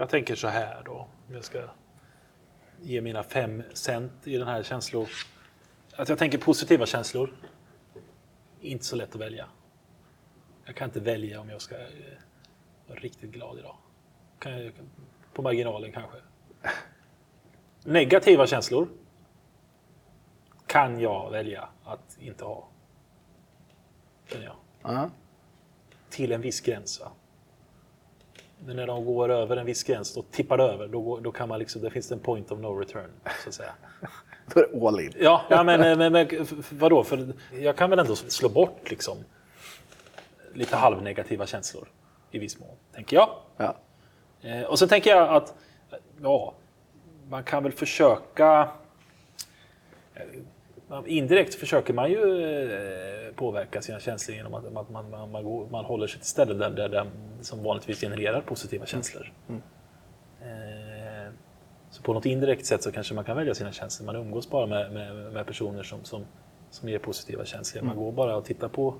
S1: Jag tänker så här då, om jag ska ge mina fem cent i den här känslor. Att jag tänker positiva känslor. Inte så lätt att välja. Jag kan inte välja om jag ska eh, vara riktigt glad idag. Kan jag, på marginalen kanske. Negativa känslor kan jag välja att inte ha. Känner jag.
S2: Ja.
S1: Till en viss gräns. Va? Men när de går över en viss gräns, då tippar det över. Då, då kan man liksom, det finns en point of no return. Så att säga.
S2: Då är det all in.
S1: Ja, ja men, men, men f- vadå? För jag kan väl ändå slå bort liksom, lite halvnegativa känslor i viss mån, tänker jag.
S2: Ja.
S1: Eh, och sen tänker jag att ja, man kan väl försöka... Indirekt försöker man ju eh, påverka sina känslor genom att att man, man, man, går, man håller sig till ställen där, där, där som vanligtvis genererar positiva känslor. Eh, Så på något indirekt sätt så kanske man kan välja sina känslor. Man umgås bara med, med, med personer som, som, som ger positiva känslor. Man går bara och tittar på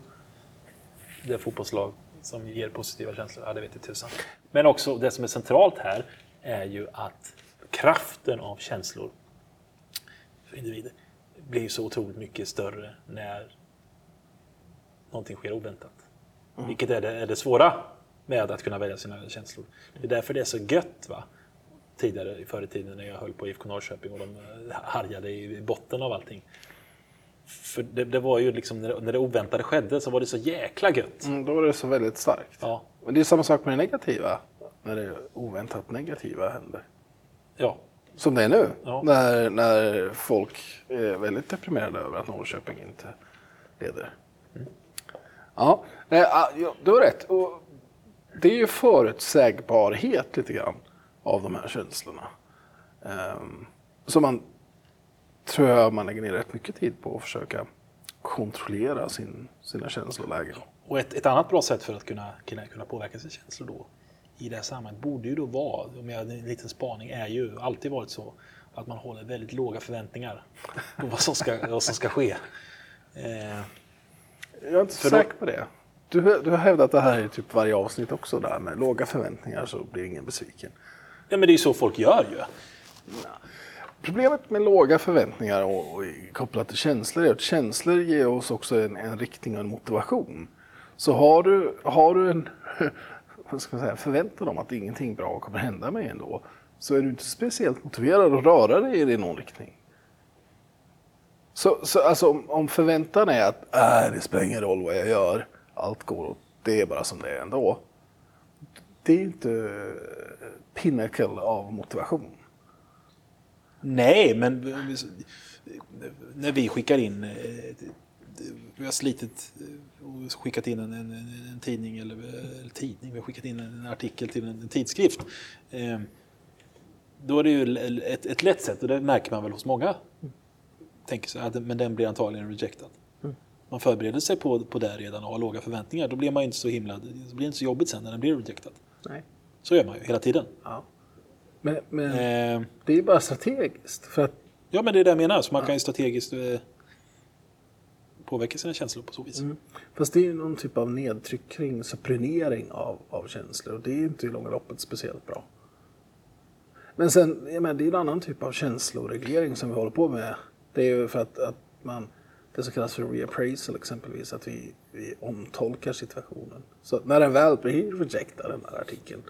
S1: det fotbollslag som ger positiva känslor. Ja, det vet jag tusan. Men också det som är centralt här är ju att kraften av känslor för individer blir så otroligt mycket större när någonting sker oväntat. Vilket är det, är det svåra med att kunna välja sina känslor. Det är därför det är så gött. Va? Tidigare, förr i tiden när jag höll på IFK Norrköping och de eh, härjade i botten av allting. För det, det var ju liksom, när det, när det oväntade skedde så var det så jäkla gött.
S2: Mm, då är det så väldigt starkt.
S1: Ja,
S2: Men det är samma sak med det negativa. När det oväntat negativa händer.
S1: ja,
S2: Som det är nu.
S1: Ja.
S2: När, när folk är väldigt deprimerade över att Norrköping inte leder. Ja, nej, ah, ja, du har rätt. Och det är ju förutsägbarhet lite grann av de här känslorna. Um, som man tror jag man lägger ner rätt mycket tid på att försöka kontrollera sin, sina känslolägen.
S1: Och ett, ett annat bra sätt för att kunna, kunna, kunna påverka sina känslor då i det här sammanhanget borde ju då vara, om jag en liten spaning, är ju alltid varit så att man håller väldigt låga förväntningar på vad som ska, vad som ska ske. Eh,
S2: Jag är inte så säker på det. Du, du har hävdat det här i typ varje avsnitt också där med låga förväntningar så blir ingen besviken.
S1: ja, men det är ju så folk gör ju.
S2: Problemet med låga förväntningar och, och kopplat till känslor är att känslor ger oss också en, en riktning och en motivation. Så har du, har du en ska säga, förväntan om att ingenting bra kommer hända mig ändå så är du inte speciellt motiverad att röra dig i någon riktning. Så, så alltså, om, om förväntan är att äh, det spelar ingen roll vad jag gör, allt går åt, det är bara som det är ändå. Det är inte eh, pinnacle av motivation.
S3: Nej, men eh, när vi skickar in... Eh, vi har slitit eh, och skickat in en, en, en tidning, eller, eller tidning, vi har skickat in en artikel till en, en tidskrift. Eh, Då är det ju ett, ett lätt sätt, och det märker man väl hos många. Tänker sig att men den blir antagligen rejectad. Man förbereder sig på, på det redan och har låga förväntningar. Då blir man inte så himla... Det blir inte så jobbigt sen när den blir rejectad.
S2: Nej.
S3: Så gör man ju hela tiden.
S2: Ja. Men, men
S3: Eh,
S2: det är ju bara strategiskt. För att,
S3: Ja, men det är det jag menar. Så man kan ju strategiskt eh, påverka sina känslor på så vis. Mm.
S2: fast det är ju någon typ av nedtryckning, supplinering av, av känslor. Och det är ju inte i långa loppet speciellt bra. Men sen, jag menar, det är en annan typ av känsloreglering som vi håller på med. Det är ju för att, att man, det som kallas för reappraisal exempelvis, att vi, vi omtolkar situationen. Så när den väl blir rejectad, den här artikeln,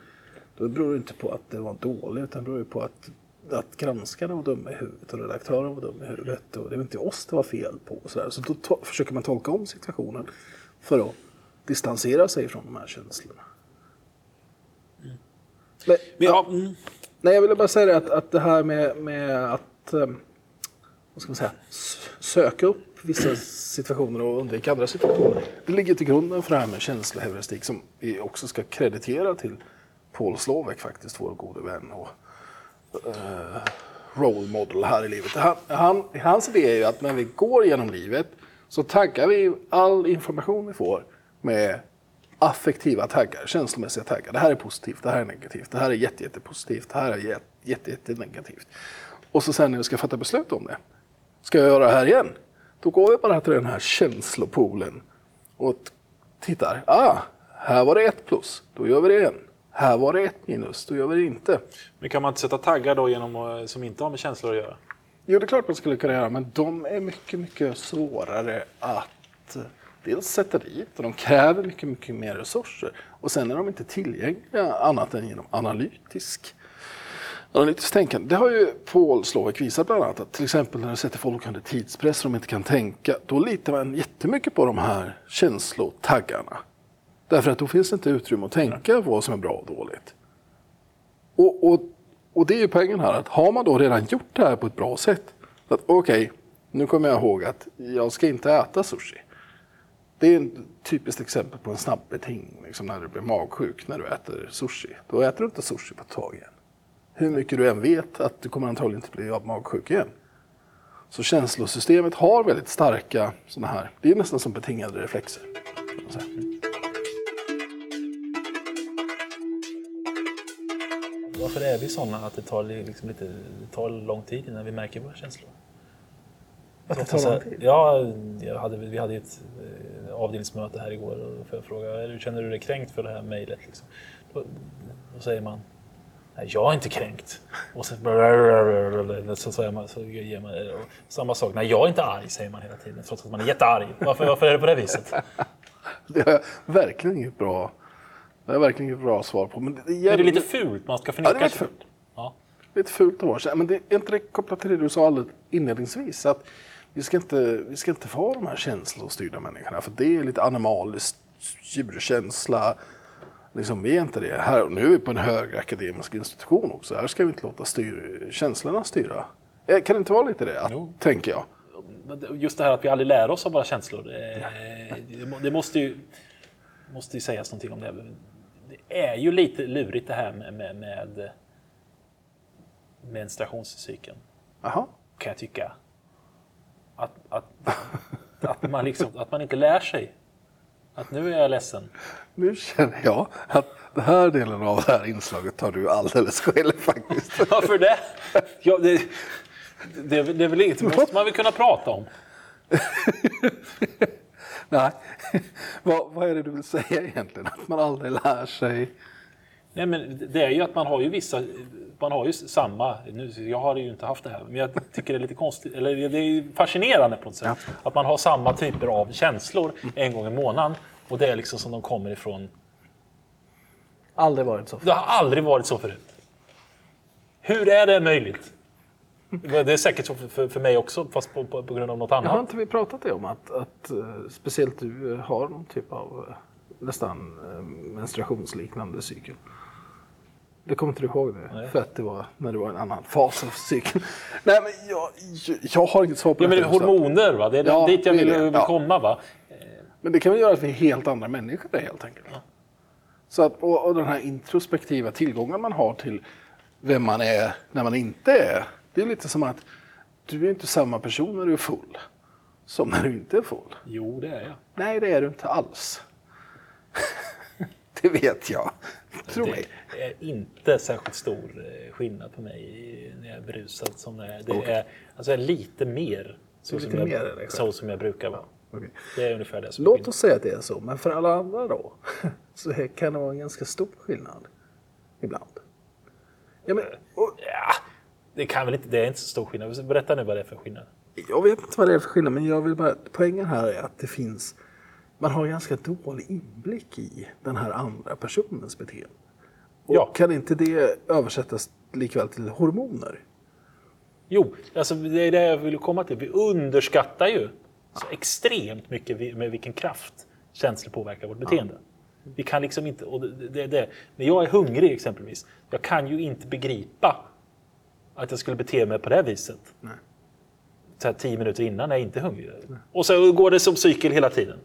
S2: då beror det inte på att det var dåligt, utan det beror ju på att, att granskarna var dumma i huvudet och redaktören var dum i huvudet. Och det var inte oss det var fel på. Och så där. så då försöker man tolka om situationen för att distansera sig från de här känslorna. Men,
S3: Men, ja, mm.
S2: Nej, jag ville bara säga det att, att det här med, med att eh, vad ska man säga, söka upp vissa situationer och undvika andra situationer. Det ligger till grunden för det här med känsloheuristik som vi också ska kreditera till Paul Slovek faktiskt, vår gode vän och eh, role model här i livet. Han, han, hans idé är ju att när vi går genom livet så taggar vi all information vi får med affektiva taggar, känslomässiga taggar. Det här är positivt, det här är negativt, det här är jätte, jättepositivt, det här är jätte, jätte, jätte negativt. Och så sen när vi ska fatta beslut om det, ska jag göra det här igen? Då går vi bara till den här känslopoolen och tittar. Ah, här var det ett plus, då gör vi det igen. Här var det ett minus, då gör vi det inte.
S3: men kan man inte sätta taggar då genom, att- som inte har med känslor att göra?
S2: Jo, det är klart man skulle kunna göra, men de är mycket, mycket svårare att eh, dels sätta dit och de kräver mycket, mycket mer resurser. Och sen är de inte tillgängliga annat än genom analytisk Analytiskt tänkande. Det har ju Paul Slovak visat bland annat. Att till exempel när du sätter folk under tidspress och de inte kan tänka, då litar man jättemycket på de här känslotaggarna. Därför att då finns det inte utrymme att tänka vad som är bra och dåligt. Och, och, och det är ju poängen här, att har man då redan gjort det här på ett bra sätt, att okej, nu kommer jag ihåg att jag ska inte äta sushi. Det är ett typiskt exempel på en snabbbeting, liksom när du blir magsjuk när du äter sushi. Då äter du inte sushi på ett tag igen. Hur mycket du än vet att du kommer antagligen inte bli magsjuk igen. Så känslosystemet har väldigt starka sådana här, det är nästan som betingade reflexer.
S1: Varför är vi sådana att det tar, liksom lite, det tar lång tid innan vi märker våra känslor?
S2: Att det tar lång tid?
S1: Ja, hade, vi hade ett eh, avdelningsmöte här igår och jag fråga, "Hur känner du dig kränkt för det här mejlet? Liksom? Då, då säger man, nej jag är inte kränkt. Och så, så, säger man, så ger man och samma sak, nej jag är inte arg säger man hela tiden trots att man är jättearg. Varför, varför är det på det viset?
S2: Det jag verkligen inget bra, det jag verkligen inget bra svar på. Men det, det,
S1: Är det lite fult? Man ska
S2: Ja,
S1: förneka
S2: det är lite fult.
S1: Ja.
S2: lite fult att vara så. Men det är inte det kopplat till det du sa alldeles inledningsvis? Att vi, ska inte, vi ska inte vara de här känslostyrda människorna. För det är lite animaliskt, djurkänsla. Liksom, vi är inte det. Här, nu är vi på en högre akademisk institution också. Här ska vi inte låta styr, känslorna styra. Eh, Kan det inte vara lite det? Att, tänker jag.
S1: Just det här att vi aldrig lär oss av våra känslor. Det, det måste ju, måste ju sägas någonting om det. Är ju lite lurigt det här med, med, med menstruationscykeln.
S2: Jaha.
S1: Kan jag tycka. Att, att, att, man liksom, att man inte lär sig. Att nu är jag ledsen.
S2: Nu känner jag att den här delen av det här inslaget tar du alldeles själv faktiskt.
S1: Varför det? Ja, det, det, det är väl inget, måste man väl kunna prata om.
S2: Nej, vad, vad är det du vill säga egentligen? Att man aldrig lär sig?
S1: Nej, men det är ju att man har ju vissa, man har ju samma, nu, jag har ju inte haft det här, men jag tycker det är lite konstigt, eller det är fascinerande på något sätt. Att man har samma typer av känslor en gång i månaden och det är liksom som de kommer ifrån.
S2: Aldrig varit så.
S1: Det har aldrig varit så förut. Hur är det möjligt? Det är säkert så för, för, mig också, fast på, på, på grund av något
S2: Har
S1: annat.
S2: inte vi pratat det om att, att eh, speciellt du eh, har någon typ av eh, nästan menstruationsliknande cykel? Det kommer inte du ihåg det? För att det var när det var en annan fas av cykeln. Nej men jag, jag, jag har inget svar på
S1: Ja, men det
S2: nu.
S1: hormoner, va? det är
S2: Ja,
S1: dit jag vill,
S2: Ja.
S1: komma. Va?
S2: Men det kan väl göra att vi är helt andra människor helt enkelt. Så att, och, och den här introspektiva tillgången man har till vem man är när man inte är. Det är lite som att du är inte samma person när du är full som när du inte är full.
S1: Jo, det är jag.
S2: Nej, det är du inte alls. det vet jag. Tro mig.
S1: Det är inte särskilt stor eh, skillnad på mig när jag är berusad. Som när jag, det
S2: Okej.
S1: är, alltså jag lite mer så,
S2: Lite
S1: som, jag,
S2: mer själv.
S1: så som jag brukar vara.
S2: Okej.
S1: Det är ungefär det som
S2: Låt oss säga att det är så, men för alla andra då så kan det vara en ganska stor skillnad ibland. Ja, men, och,
S1: Ja, det kan väl inte, det är inte så stor skillnad. Berätta nu vad det är för skillnad.
S2: jag vet inte vad det är för skillnad, men jag vill bara, poängen här är att det finns, man har ganska dålig inblick i den här andra personens beteende. Och
S1: Ja.
S2: kan inte det översättas likväl till hormoner?
S1: Jo, alltså det är det jag vill komma till. Vi underskattar ju så extremt mycket med vilken kraft känslor påverkar vårt beteende. Vi kan liksom inte, och det, det, det, när jag är hungrig exempelvis, jag kan ju inte begripa att jag skulle bete mig på det här viset.
S2: Nej.
S1: Så här tio minuter innan när jag inte är hungrig. Och så går det som cykel hela tiden.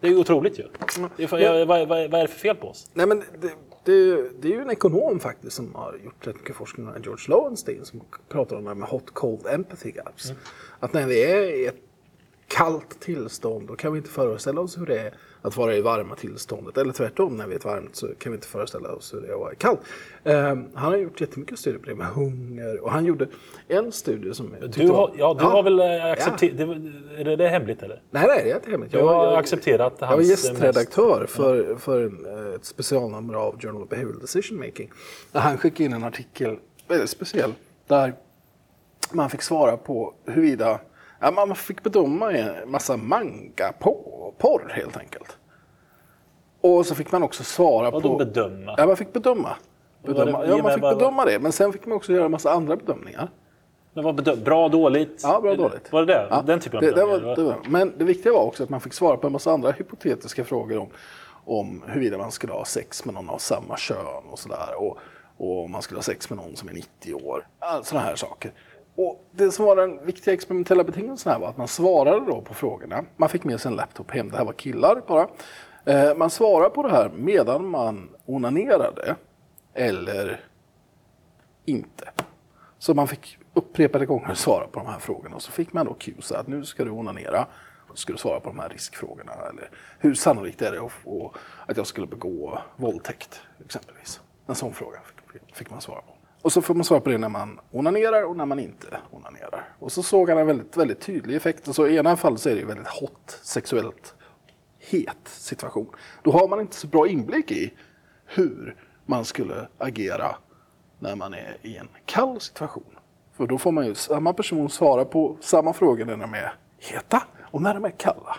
S1: Det är ju otroligt ju. Är, för- jag, vad, vad, vad är det för fel på oss?
S2: Nej, men det, det, det är ju en ekonom faktiskt som har gjort rätt mycket forskning, George Lowenstein, som pratar om det här med hot cold empathy gaps. Att när vi är i ett kallt tillstånd, då kan vi inte föreställa oss hur det är att vara i varma tillståndet. Eller tvärtom, när vi är varmt så kan vi inte föreställa oss hur det är att vara kallt. Ehm, han har gjort jättemycket studier på det med hunger och han gjorde en studie som jag
S1: Du har, ja, du har väl accepterat... Är det, det är hemligt eller?
S2: Nej, nej, det är inte hemligt.
S1: Du har accepterat
S2: Jag var
S1: hans
S2: gästredaktör för, för en, eh, ett specialnummer av Journal of Behavioral Decision Making. Där han skickade in en artikel, väldigt speciell, där man fick svara på huruvida ja, man fick bedöma en massa manga-porr helt enkelt. Och så fick man också svara
S1: Vadå
S2: på...
S1: bedöma?
S2: Ja, man fick bedöma.
S1: Var det-
S2: bedöma.
S1: ge
S2: Ja, man fick bedöma det. Men sen fick man också göra en massa andra bedömningar.
S1: Men vad bedöm, bra, dåligt?
S2: Ja, bra dåligt.
S1: Var det det?
S2: Ja,
S1: Den typen av
S2: det, det var,
S1: va?
S2: det var. Men det viktiga var också att man fick svara på en massa andra hypotetiska frågor om, om huruvida man skulle ha sex med någon av samma kön och sådär. Och, och om man skulle ha sex med någon som är 90 år. Sådana här saker. Och det som var den viktiga experimentella betingelsen här var att man svarade då på frågorna. Man fick med sig en laptop hem, det här var killar bara. Eh, man svarade på det här medan man onanerade eller inte. Så man fick upprepade gånger svara på de här frågorna och så fick man då cuesa att nu ska du onanera och så ska du svara på de här riskfrågorna. Eller hur sannolikt är det att, att- att jag skulle begå våldtäkt exempelvis? En sån fråga fick, man svara på. Och så får man svara på det när man onanerar och när man inte onanerar. Och så såg han en väldigt, väldigt tydlig effekt. Och så I ena fallet så är det väldigt hot, sexuellt het situation. Då har man inte så bra inblick i hur man skulle agera när man är i en kall situation. För då får man ju samma person svara på samma frågor när de är heta och när de är kalla.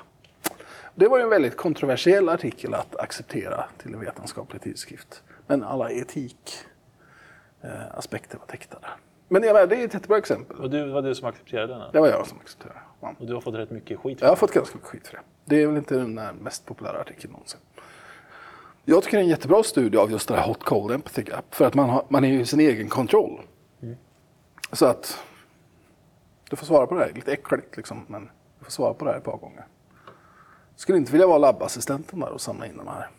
S2: Det var ju en väldigt kontroversiell artikel att acceptera till en vetenskaplig tidskrift. Men alla etikaspekter var täckta där. Men det är ett jättebra exempel.
S1: Och du, var du som accepterade denna?
S2: Det var jag som accepterade. Ja.
S1: Och du har fått rätt mycket skit för
S2: Jag har fått ganska mycket skit för det. Det är väl inte den mest populära artikeln någonsin. Jag tycker det är en jättebra studie av just det här hot cold empathy gap. För att man, har, man är ju i sin egen kontroll. Så att du får svara på det här. Lite äckligt liksom. Men du får svara på det här ett par gånger. Skulle inte vilja vara labbassistenten där och samla in de här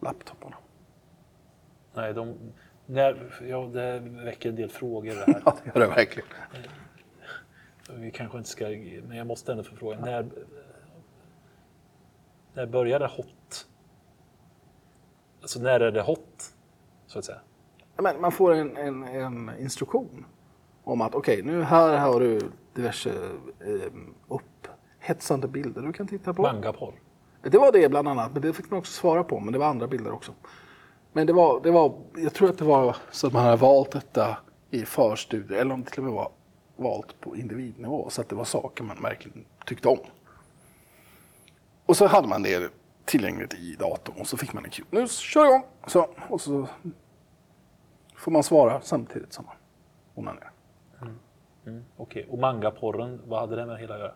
S2: laptoparna.
S1: Nej, de, när, ja, det väcker en del frågor det här.
S2: Ja, det gör det verkligen.
S1: Vi kanske inte ska, men jag måste ändå få fråga. När, när börjar det hot? Alltså när är det hot? Så att säga.
S2: Men man får en, en, en instruktion om att okej, nu här har du diverse eh, upphetsande bilder du kan titta på.
S1: Mangaporr.
S2: Det var det bland annat, men det fick man också svara på, men det var andra bilder också. Men det var, det var jag tror att det var så att man hade valt detta i förstudier, eller om det till och med var valt på individnivå, så att det var saker man verkligen tyckte om. Och så hade man det tillgängligt i datorn och så fick man en cue. Nu kör igång! Så, och så får man svara samtidigt som man onanerar.
S1: Okej, och mangaporren, vad hade det med hela att göra?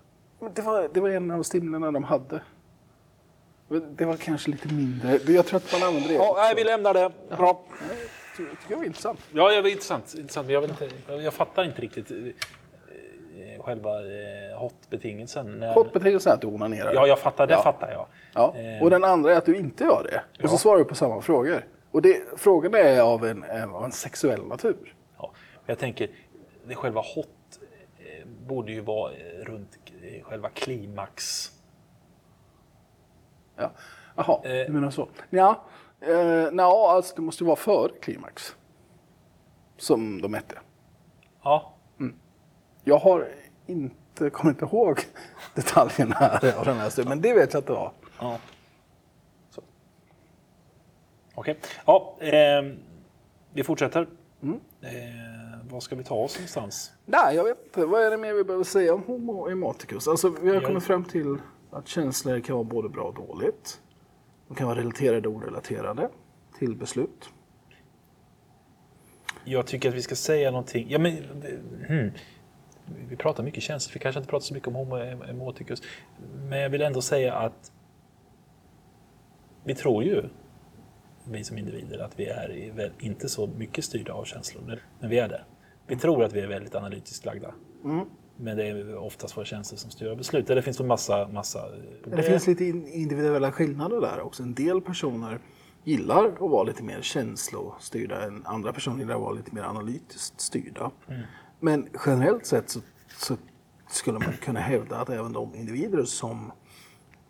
S2: Det var, det var en av stimlarna de hade. Det var kanske lite mindre. Jag tror att man använde det.
S1: Ja, nej, vi lämnar det. Bra.
S2: Jag tycker det var intressant.
S1: Ja, det var intressant. intressant jag, inte, jag, jag fattar inte riktigt eh, eh, själva eh, hot-betingelsen.
S2: Hotbetegelsen är att du onanerar.
S1: Ja, jag fattar. Det
S2: Ja.
S1: fattar jag.
S2: Ja. Och den andra är att du inte gör det. Och så
S1: Ja.
S2: svarar du på samma frågor. Och det, frågorna är av en, av en sexuell natur.
S1: Ja, jag tänker, det själva hot borde ju vara runt själva klimax.
S2: Ja. Jaha, du menar så. Ja, eh, nja, alltså det måste vara före klimax. Som de mätte.
S1: Ja,
S2: Jag har inte kommit ihåg detaljerna här av den här studien, men det vet jag att det var.
S1: ja. Okej. Ja, ehm, Vi fortsätter. Eh, var ska vi ta oss någonstans?
S2: Nej, jag vet inte. Vad är det mer vi behöver säga om Homo eroticus? Alltså, vi har
S1: Jag-
S2: kommit fram till att känslor kan vara både bra och dåligt. De kan vara relaterade och orelaterade till beslut.
S1: Jag tycker att vi ska säga någonting. Ja, men, hmm. Vi pratar mycket känslor, vi kanske inte pratar så mycket om homo emoticus. Men jag vill ändå säga att vi tror ju, vi som individer, att vi är inte så mycket styrda av känslor. Men- vi är det. Vi tror att vi är väldigt analytiskt lagda. Men det är oftast våra känslor som styr beslut. Det finns en massa... massa
S2: det finns lite in- individuella skillnader där också. En del personer gillar att vara lite mer känslostyrda än andra personer gillar att vara lite mer analytiskt styrda. Men generellt sett så, så skulle man kunna hävda att även de individer som,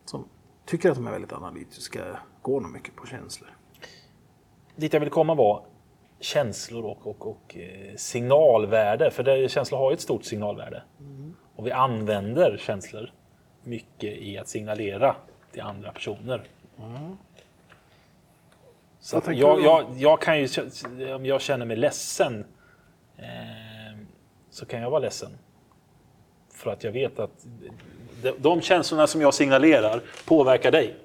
S2: som tycker att de är väldigt analytiska går nog mycket på känslor.
S1: dit jag vill komma var känslor och, och, och eh, signalvärde. För det, känslor har ju ett stort signalvärde. Och vi använder känslor mycket i att signalera till andra personer. Så att
S2: tänker
S1: jag,
S2: då?
S1: jag, jag kan ju, om jag känner mig ledsen eh, så kan jag vara ledsen. För att jag vet att de, de känslorna som jag signalerar påverkar dig.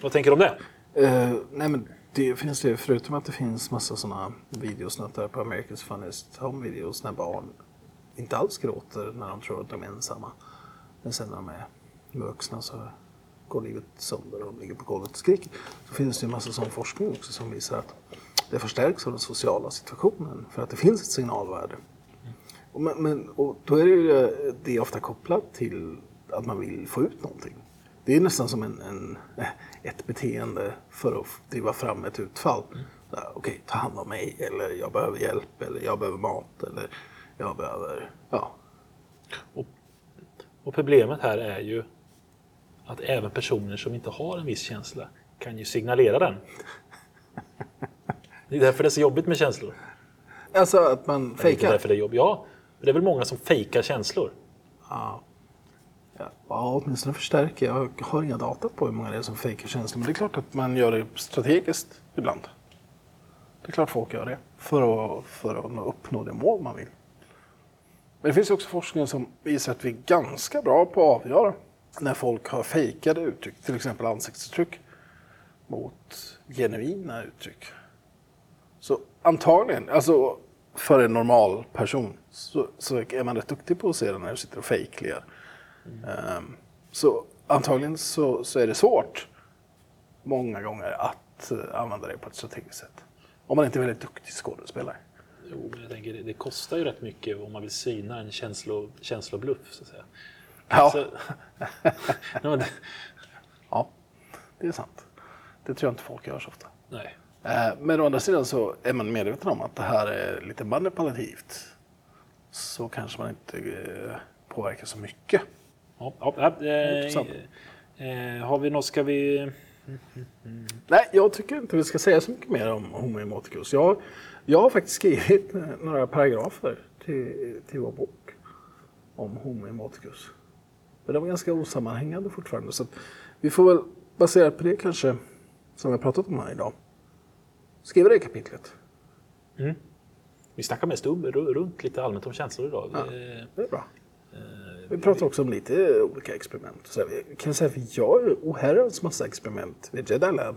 S1: Vad tänker du om det?
S2: Eh, nej men det finns det, förutom att det finns massa sådana videosnuttar på America's Funniest Home Videos när barn inte alls gråter när de tror att de är ensamma. Men sen när de är vuxna så går livet sönder och de ligger på golvet och skriker. Så finns det ju massa sån forskning också som visar att det förstärks av den sociala situationen för att det finns ett signalvärde. Och, men, men, och då är det ju det är ofta kopplat till att man vill få ut någonting. Det är nästan som en, en, eh, ett beteende för att driva fram ett utfall. Här, Okej, ta hand om mig, eller jag behöver hjälp, eller jag behöver mat, eller jag behöver... Ja,
S1: Och problemet här är ju att även personer som inte har en viss känsla kan ju signalera den. Det är därför det är så jobbigt med känslor.
S2: Alltså att man
S1: Det är
S2: fejkar.
S1: därför det är jobbigt. Ja, det är väl många som fejkar känslor.
S2: Ja. Ja, åtminstone förstärker. Jag har inga data på hur många det är som fejkar känslor. Men det är klart att man gör det strategiskt ibland. Det är klart folk gör det. För att, för att uppnå det mål man vill. Men det finns ju också forskning som visar att vi är ganska bra på att avgöra när folk har fejkade uttryck, till exempel ansiktsuttryck, mot genuina uttryck. Så antagligen, alltså för en normal person så, så är man rätt duktig på att se det när du sitter och fejkligar. Ehm, så antagligen så, så är det svårt många gånger att eh, använda det på ett strategiskt sätt. Om man inte är väldigt duktig skådespelare.
S1: Jo, men jag tänker, det, det kostar ju rätt mycket om man vill syna en känslo, känslobluff. Så att säga.
S2: Ja,
S1: det-
S2: ja, det är sant. Det tror jag inte folk gör så ofta.
S1: nej.
S2: Eh, Men å andra sidan så är man medveten om att det här är lite manipulativt. Så kanske man inte eh, påverkar så mycket.
S1: Ja, ja, eh, eh, har vi något, ska vi...
S2: Nej, jag tycker inte vi ska säga så mycket mer om Homo eroticus. Jag, jag har faktiskt skrivit eh, några paragrafer till, till vår bok om Homo eroticus. Men de var ganska osammanhängande fortfarande. Så vi får väl baserat på det kanske, som vi har pratat om här idag, skriva det kapitlet.
S1: Vi snackar mest ru- runt lite allmänt om känslor idag.
S2: Ja.
S1: Eh,
S2: Det är bra. Vi pratar också om lite olika experiment. Så vi kan säga att vi gör oherrans massa experiment vid Jedi Lab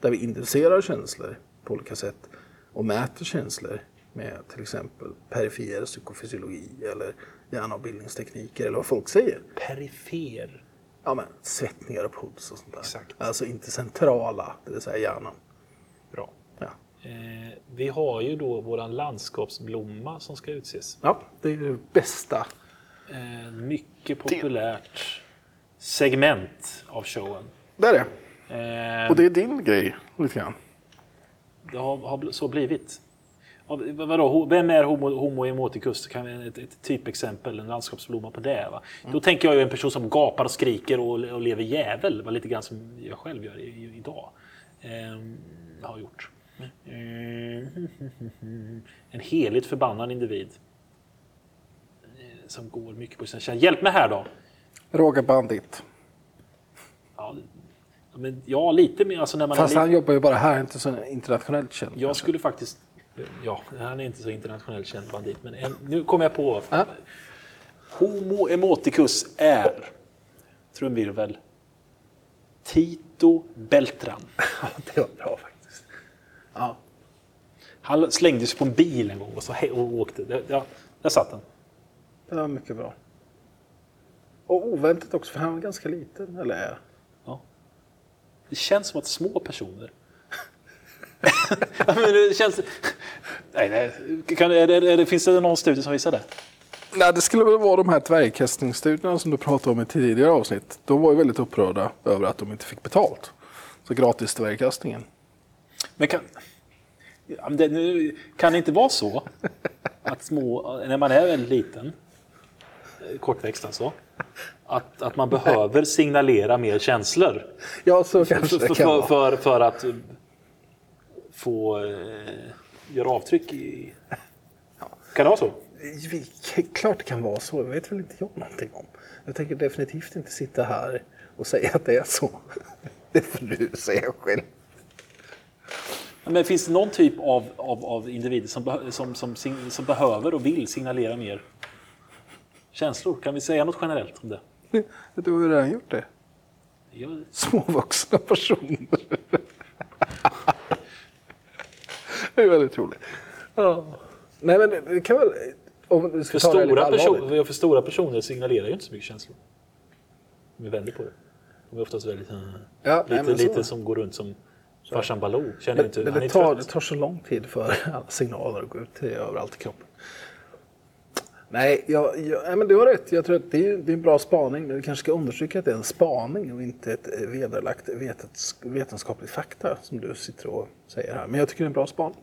S2: där vi inducerar känslor på olika sätt och mäter känslor med till exempel perifer psykofysiologi eller hjärnavbildningstekniker eller vad folk säger.
S1: Perifer.
S2: Ja, men svettningar och puls och sånt där.
S1: Exakt.
S2: Alltså inte centrala, det vill säga hjärnan.
S1: Bra.
S2: Ja,
S1: Eh, vi har ju då våran landskapsblomma som ska utses.
S2: ja det är det bästa.
S1: Eh, mycket populärt segment av showen.
S2: Det är det.
S1: Eh,
S2: Och det är din grej, lite grann.
S1: Det har, har så blivit. Ja, vadå, vem är homo, homo eroticus? Kan vi, ett, ett typexempel, en landskapsblomma på det. Va? Då tänker jag ju en person som gapar och skriker och, och lever jävel. Va? Lite grann som jag själv gör i, i, idag. Ehm, har gjort. Ehm, en heligt förbannad individ. Som går mycket på sina känslor. Hjälp mig här då!
S2: Roger Bandit.
S1: Ja, Men ja, lite mer. Alltså när man
S2: Fast han jobbar ju bara här, inte så internationellt känd.
S1: Jag skulle faktiskt... Ja, han är inte så internationellt känd bandit. Men en, nu kommer jag på.
S2: Ja.
S1: Homo emoticus är, trumvirvel, Tito Beltran.
S2: Ja, det var bra faktiskt. Ja.
S1: Han slängde sig på en bil en gång och, så och åkte. Ja, där satt den.
S2: Det var mycket bra. Och oväntat också, för han var ganska liten. Eller?
S1: Ja. Det känns som att små personer... Ja, men det känns... Nej, nej. Kan, är det, är det, finns det någon studie som visar det?
S2: Nej, det skulle väl vara de här dvärgkastningsstudierna som du pratade om i tidigare avsnitt. De var ju väldigt upprörda över att de inte fick betalt. Så gratis dvärgkastningen.
S1: Men kan, ja, men det, nu, kan det inte vara så att små, när man är väldigt liten, kortväxt alltså, att, att man behöver signalera mer känslor
S2: Ja, så kanske
S1: för,
S2: det kan
S1: för,
S2: vara.
S1: för, för att få eh, göra avtryck i... Kan det vara så?
S2: Vi- Klart det kan vara så, det vet väl inte jag någonting om. Jag tänker definitivt inte sitta här och säga att det är så. Det får du säga själv.
S1: Men finns det någon typ av, av, av individer som, som, som, som behöver och vill signalera mer känslor? Kan vi säga något generellt om det?
S2: Du har ju redan gjort det.
S1: Jag,
S2: Småvuxna personer. Det är väldigt roligt. Ja. Nej men det- det kan väl... Om vi ska
S1: För
S2: ta det
S1: stora, person, för stora personer signalerar ju inte så mycket känslor. Vi vänder på det. De är oftast väldigt... eh,
S2: Ja, nej,
S1: lite,
S2: så-
S1: lite som går runt som farsan Baloo. Känner
S2: Men,
S1: inte,
S2: det,
S1: är
S2: tar, det tar så lång tid för alla signaler att gå ut till överallt i kroppen. Nej, jag, jag, men du har rätt. Jag tror att det är, det är en bra spaning. Men vi kanske ska understryka att det är en spaning och inte ett eh, vederlagt vetens, vetenskapligt fakta som du sitter och säger här. Men jag tycker det är en bra spaning.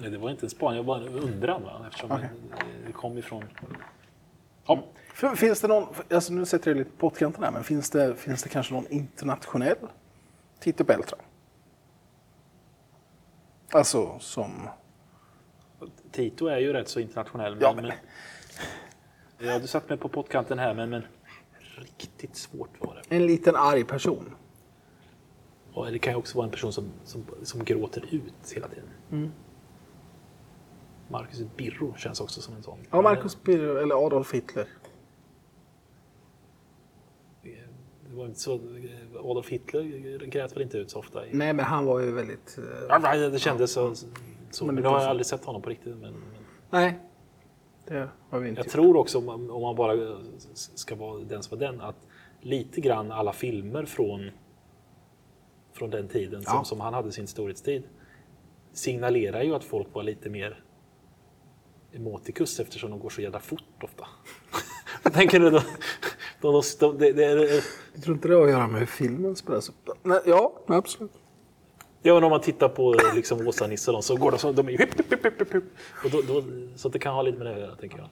S1: Nej, det var inte en spaning, jag bara en undran. Va? Eftersom det, det kom ifrån... Ja.
S2: Finns det någon, alltså nu sätter jag lite på här, men finns det, finns det kanske någon internationell Tito Beltran? Alltså som...
S1: Tito är ju rätt så internationell. Men,
S2: Ja,
S1: men...
S2: men-
S1: Ja, du satt mig på pottkanten här, men, men riktigt svårt var det.
S2: En liten arg person.
S1: Och det kan ju också vara en person som, som, som gråter ut hela tiden.
S2: Mm.
S1: Marcus Birro känns också som en sån.
S2: Ja, Marcus Birro eller Adolf Hitler.
S1: Det var inte så, Adolf Hitler grät väl inte ut så ofta? I,
S2: Nej, men han var ju väldigt... eh,
S1: Ja, det kändes så. Så.
S2: Men
S1: nu har jag aldrig sett honom på riktigt. Men, men
S2: Nej, det har vi inte
S1: jag
S2: gjort.
S1: tror också, om man, om man bara ska vara den som var den, att lite grann alla filmer från, från den tiden,
S2: Ja.
S1: som, som han hade sin storhetstid, signalerar ju att folk var lite mer emoticus eftersom de går så jävla fort ofta. Jag tänker du då? då, då det, det, är-
S2: Jag tror inte det har att göra med hur filmen spelas upp. Nej, ja, absolut.
S1: Ja, men om man tittar på liksom Åsa-Nisse och de, så går de så, de är hipp, hipp, hipp, hipp. Och då, då, Så att det kan ha lite med det att göra, tänker jag.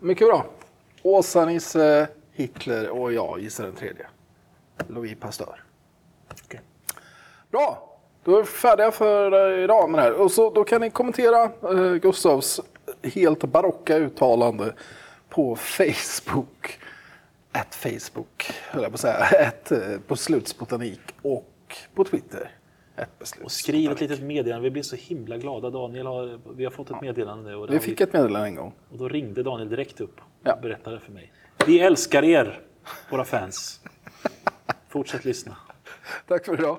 S2: Mycket bra. Åsa-Nisse, Hitler och jag gissar den tredje. Louis Pasteur.
S1: Okej.
S2: Bra! Då är vi färdiga för eh, idag med det här. Och så, då kan ni kommentera eh, Gustavs helt barocka uttalande på Facebook. At Facebook, höll jag på att säga. Ett, eh, på Slutsbotanik och på Twitter. Ett beslut.
S1: Och skriv ett litet meddelande. Vi blir så himla glada. Daniel har, vi har fått ett meddelande. Och,
S2: Vi fick ett meddelande en gång.
S1: och då ringde Daniel direkt upp och
S2: Ja.
S1: berättade för mig. Vi älskar er, våra fans. Fortsätt lyssna.
S2: Tack för idag.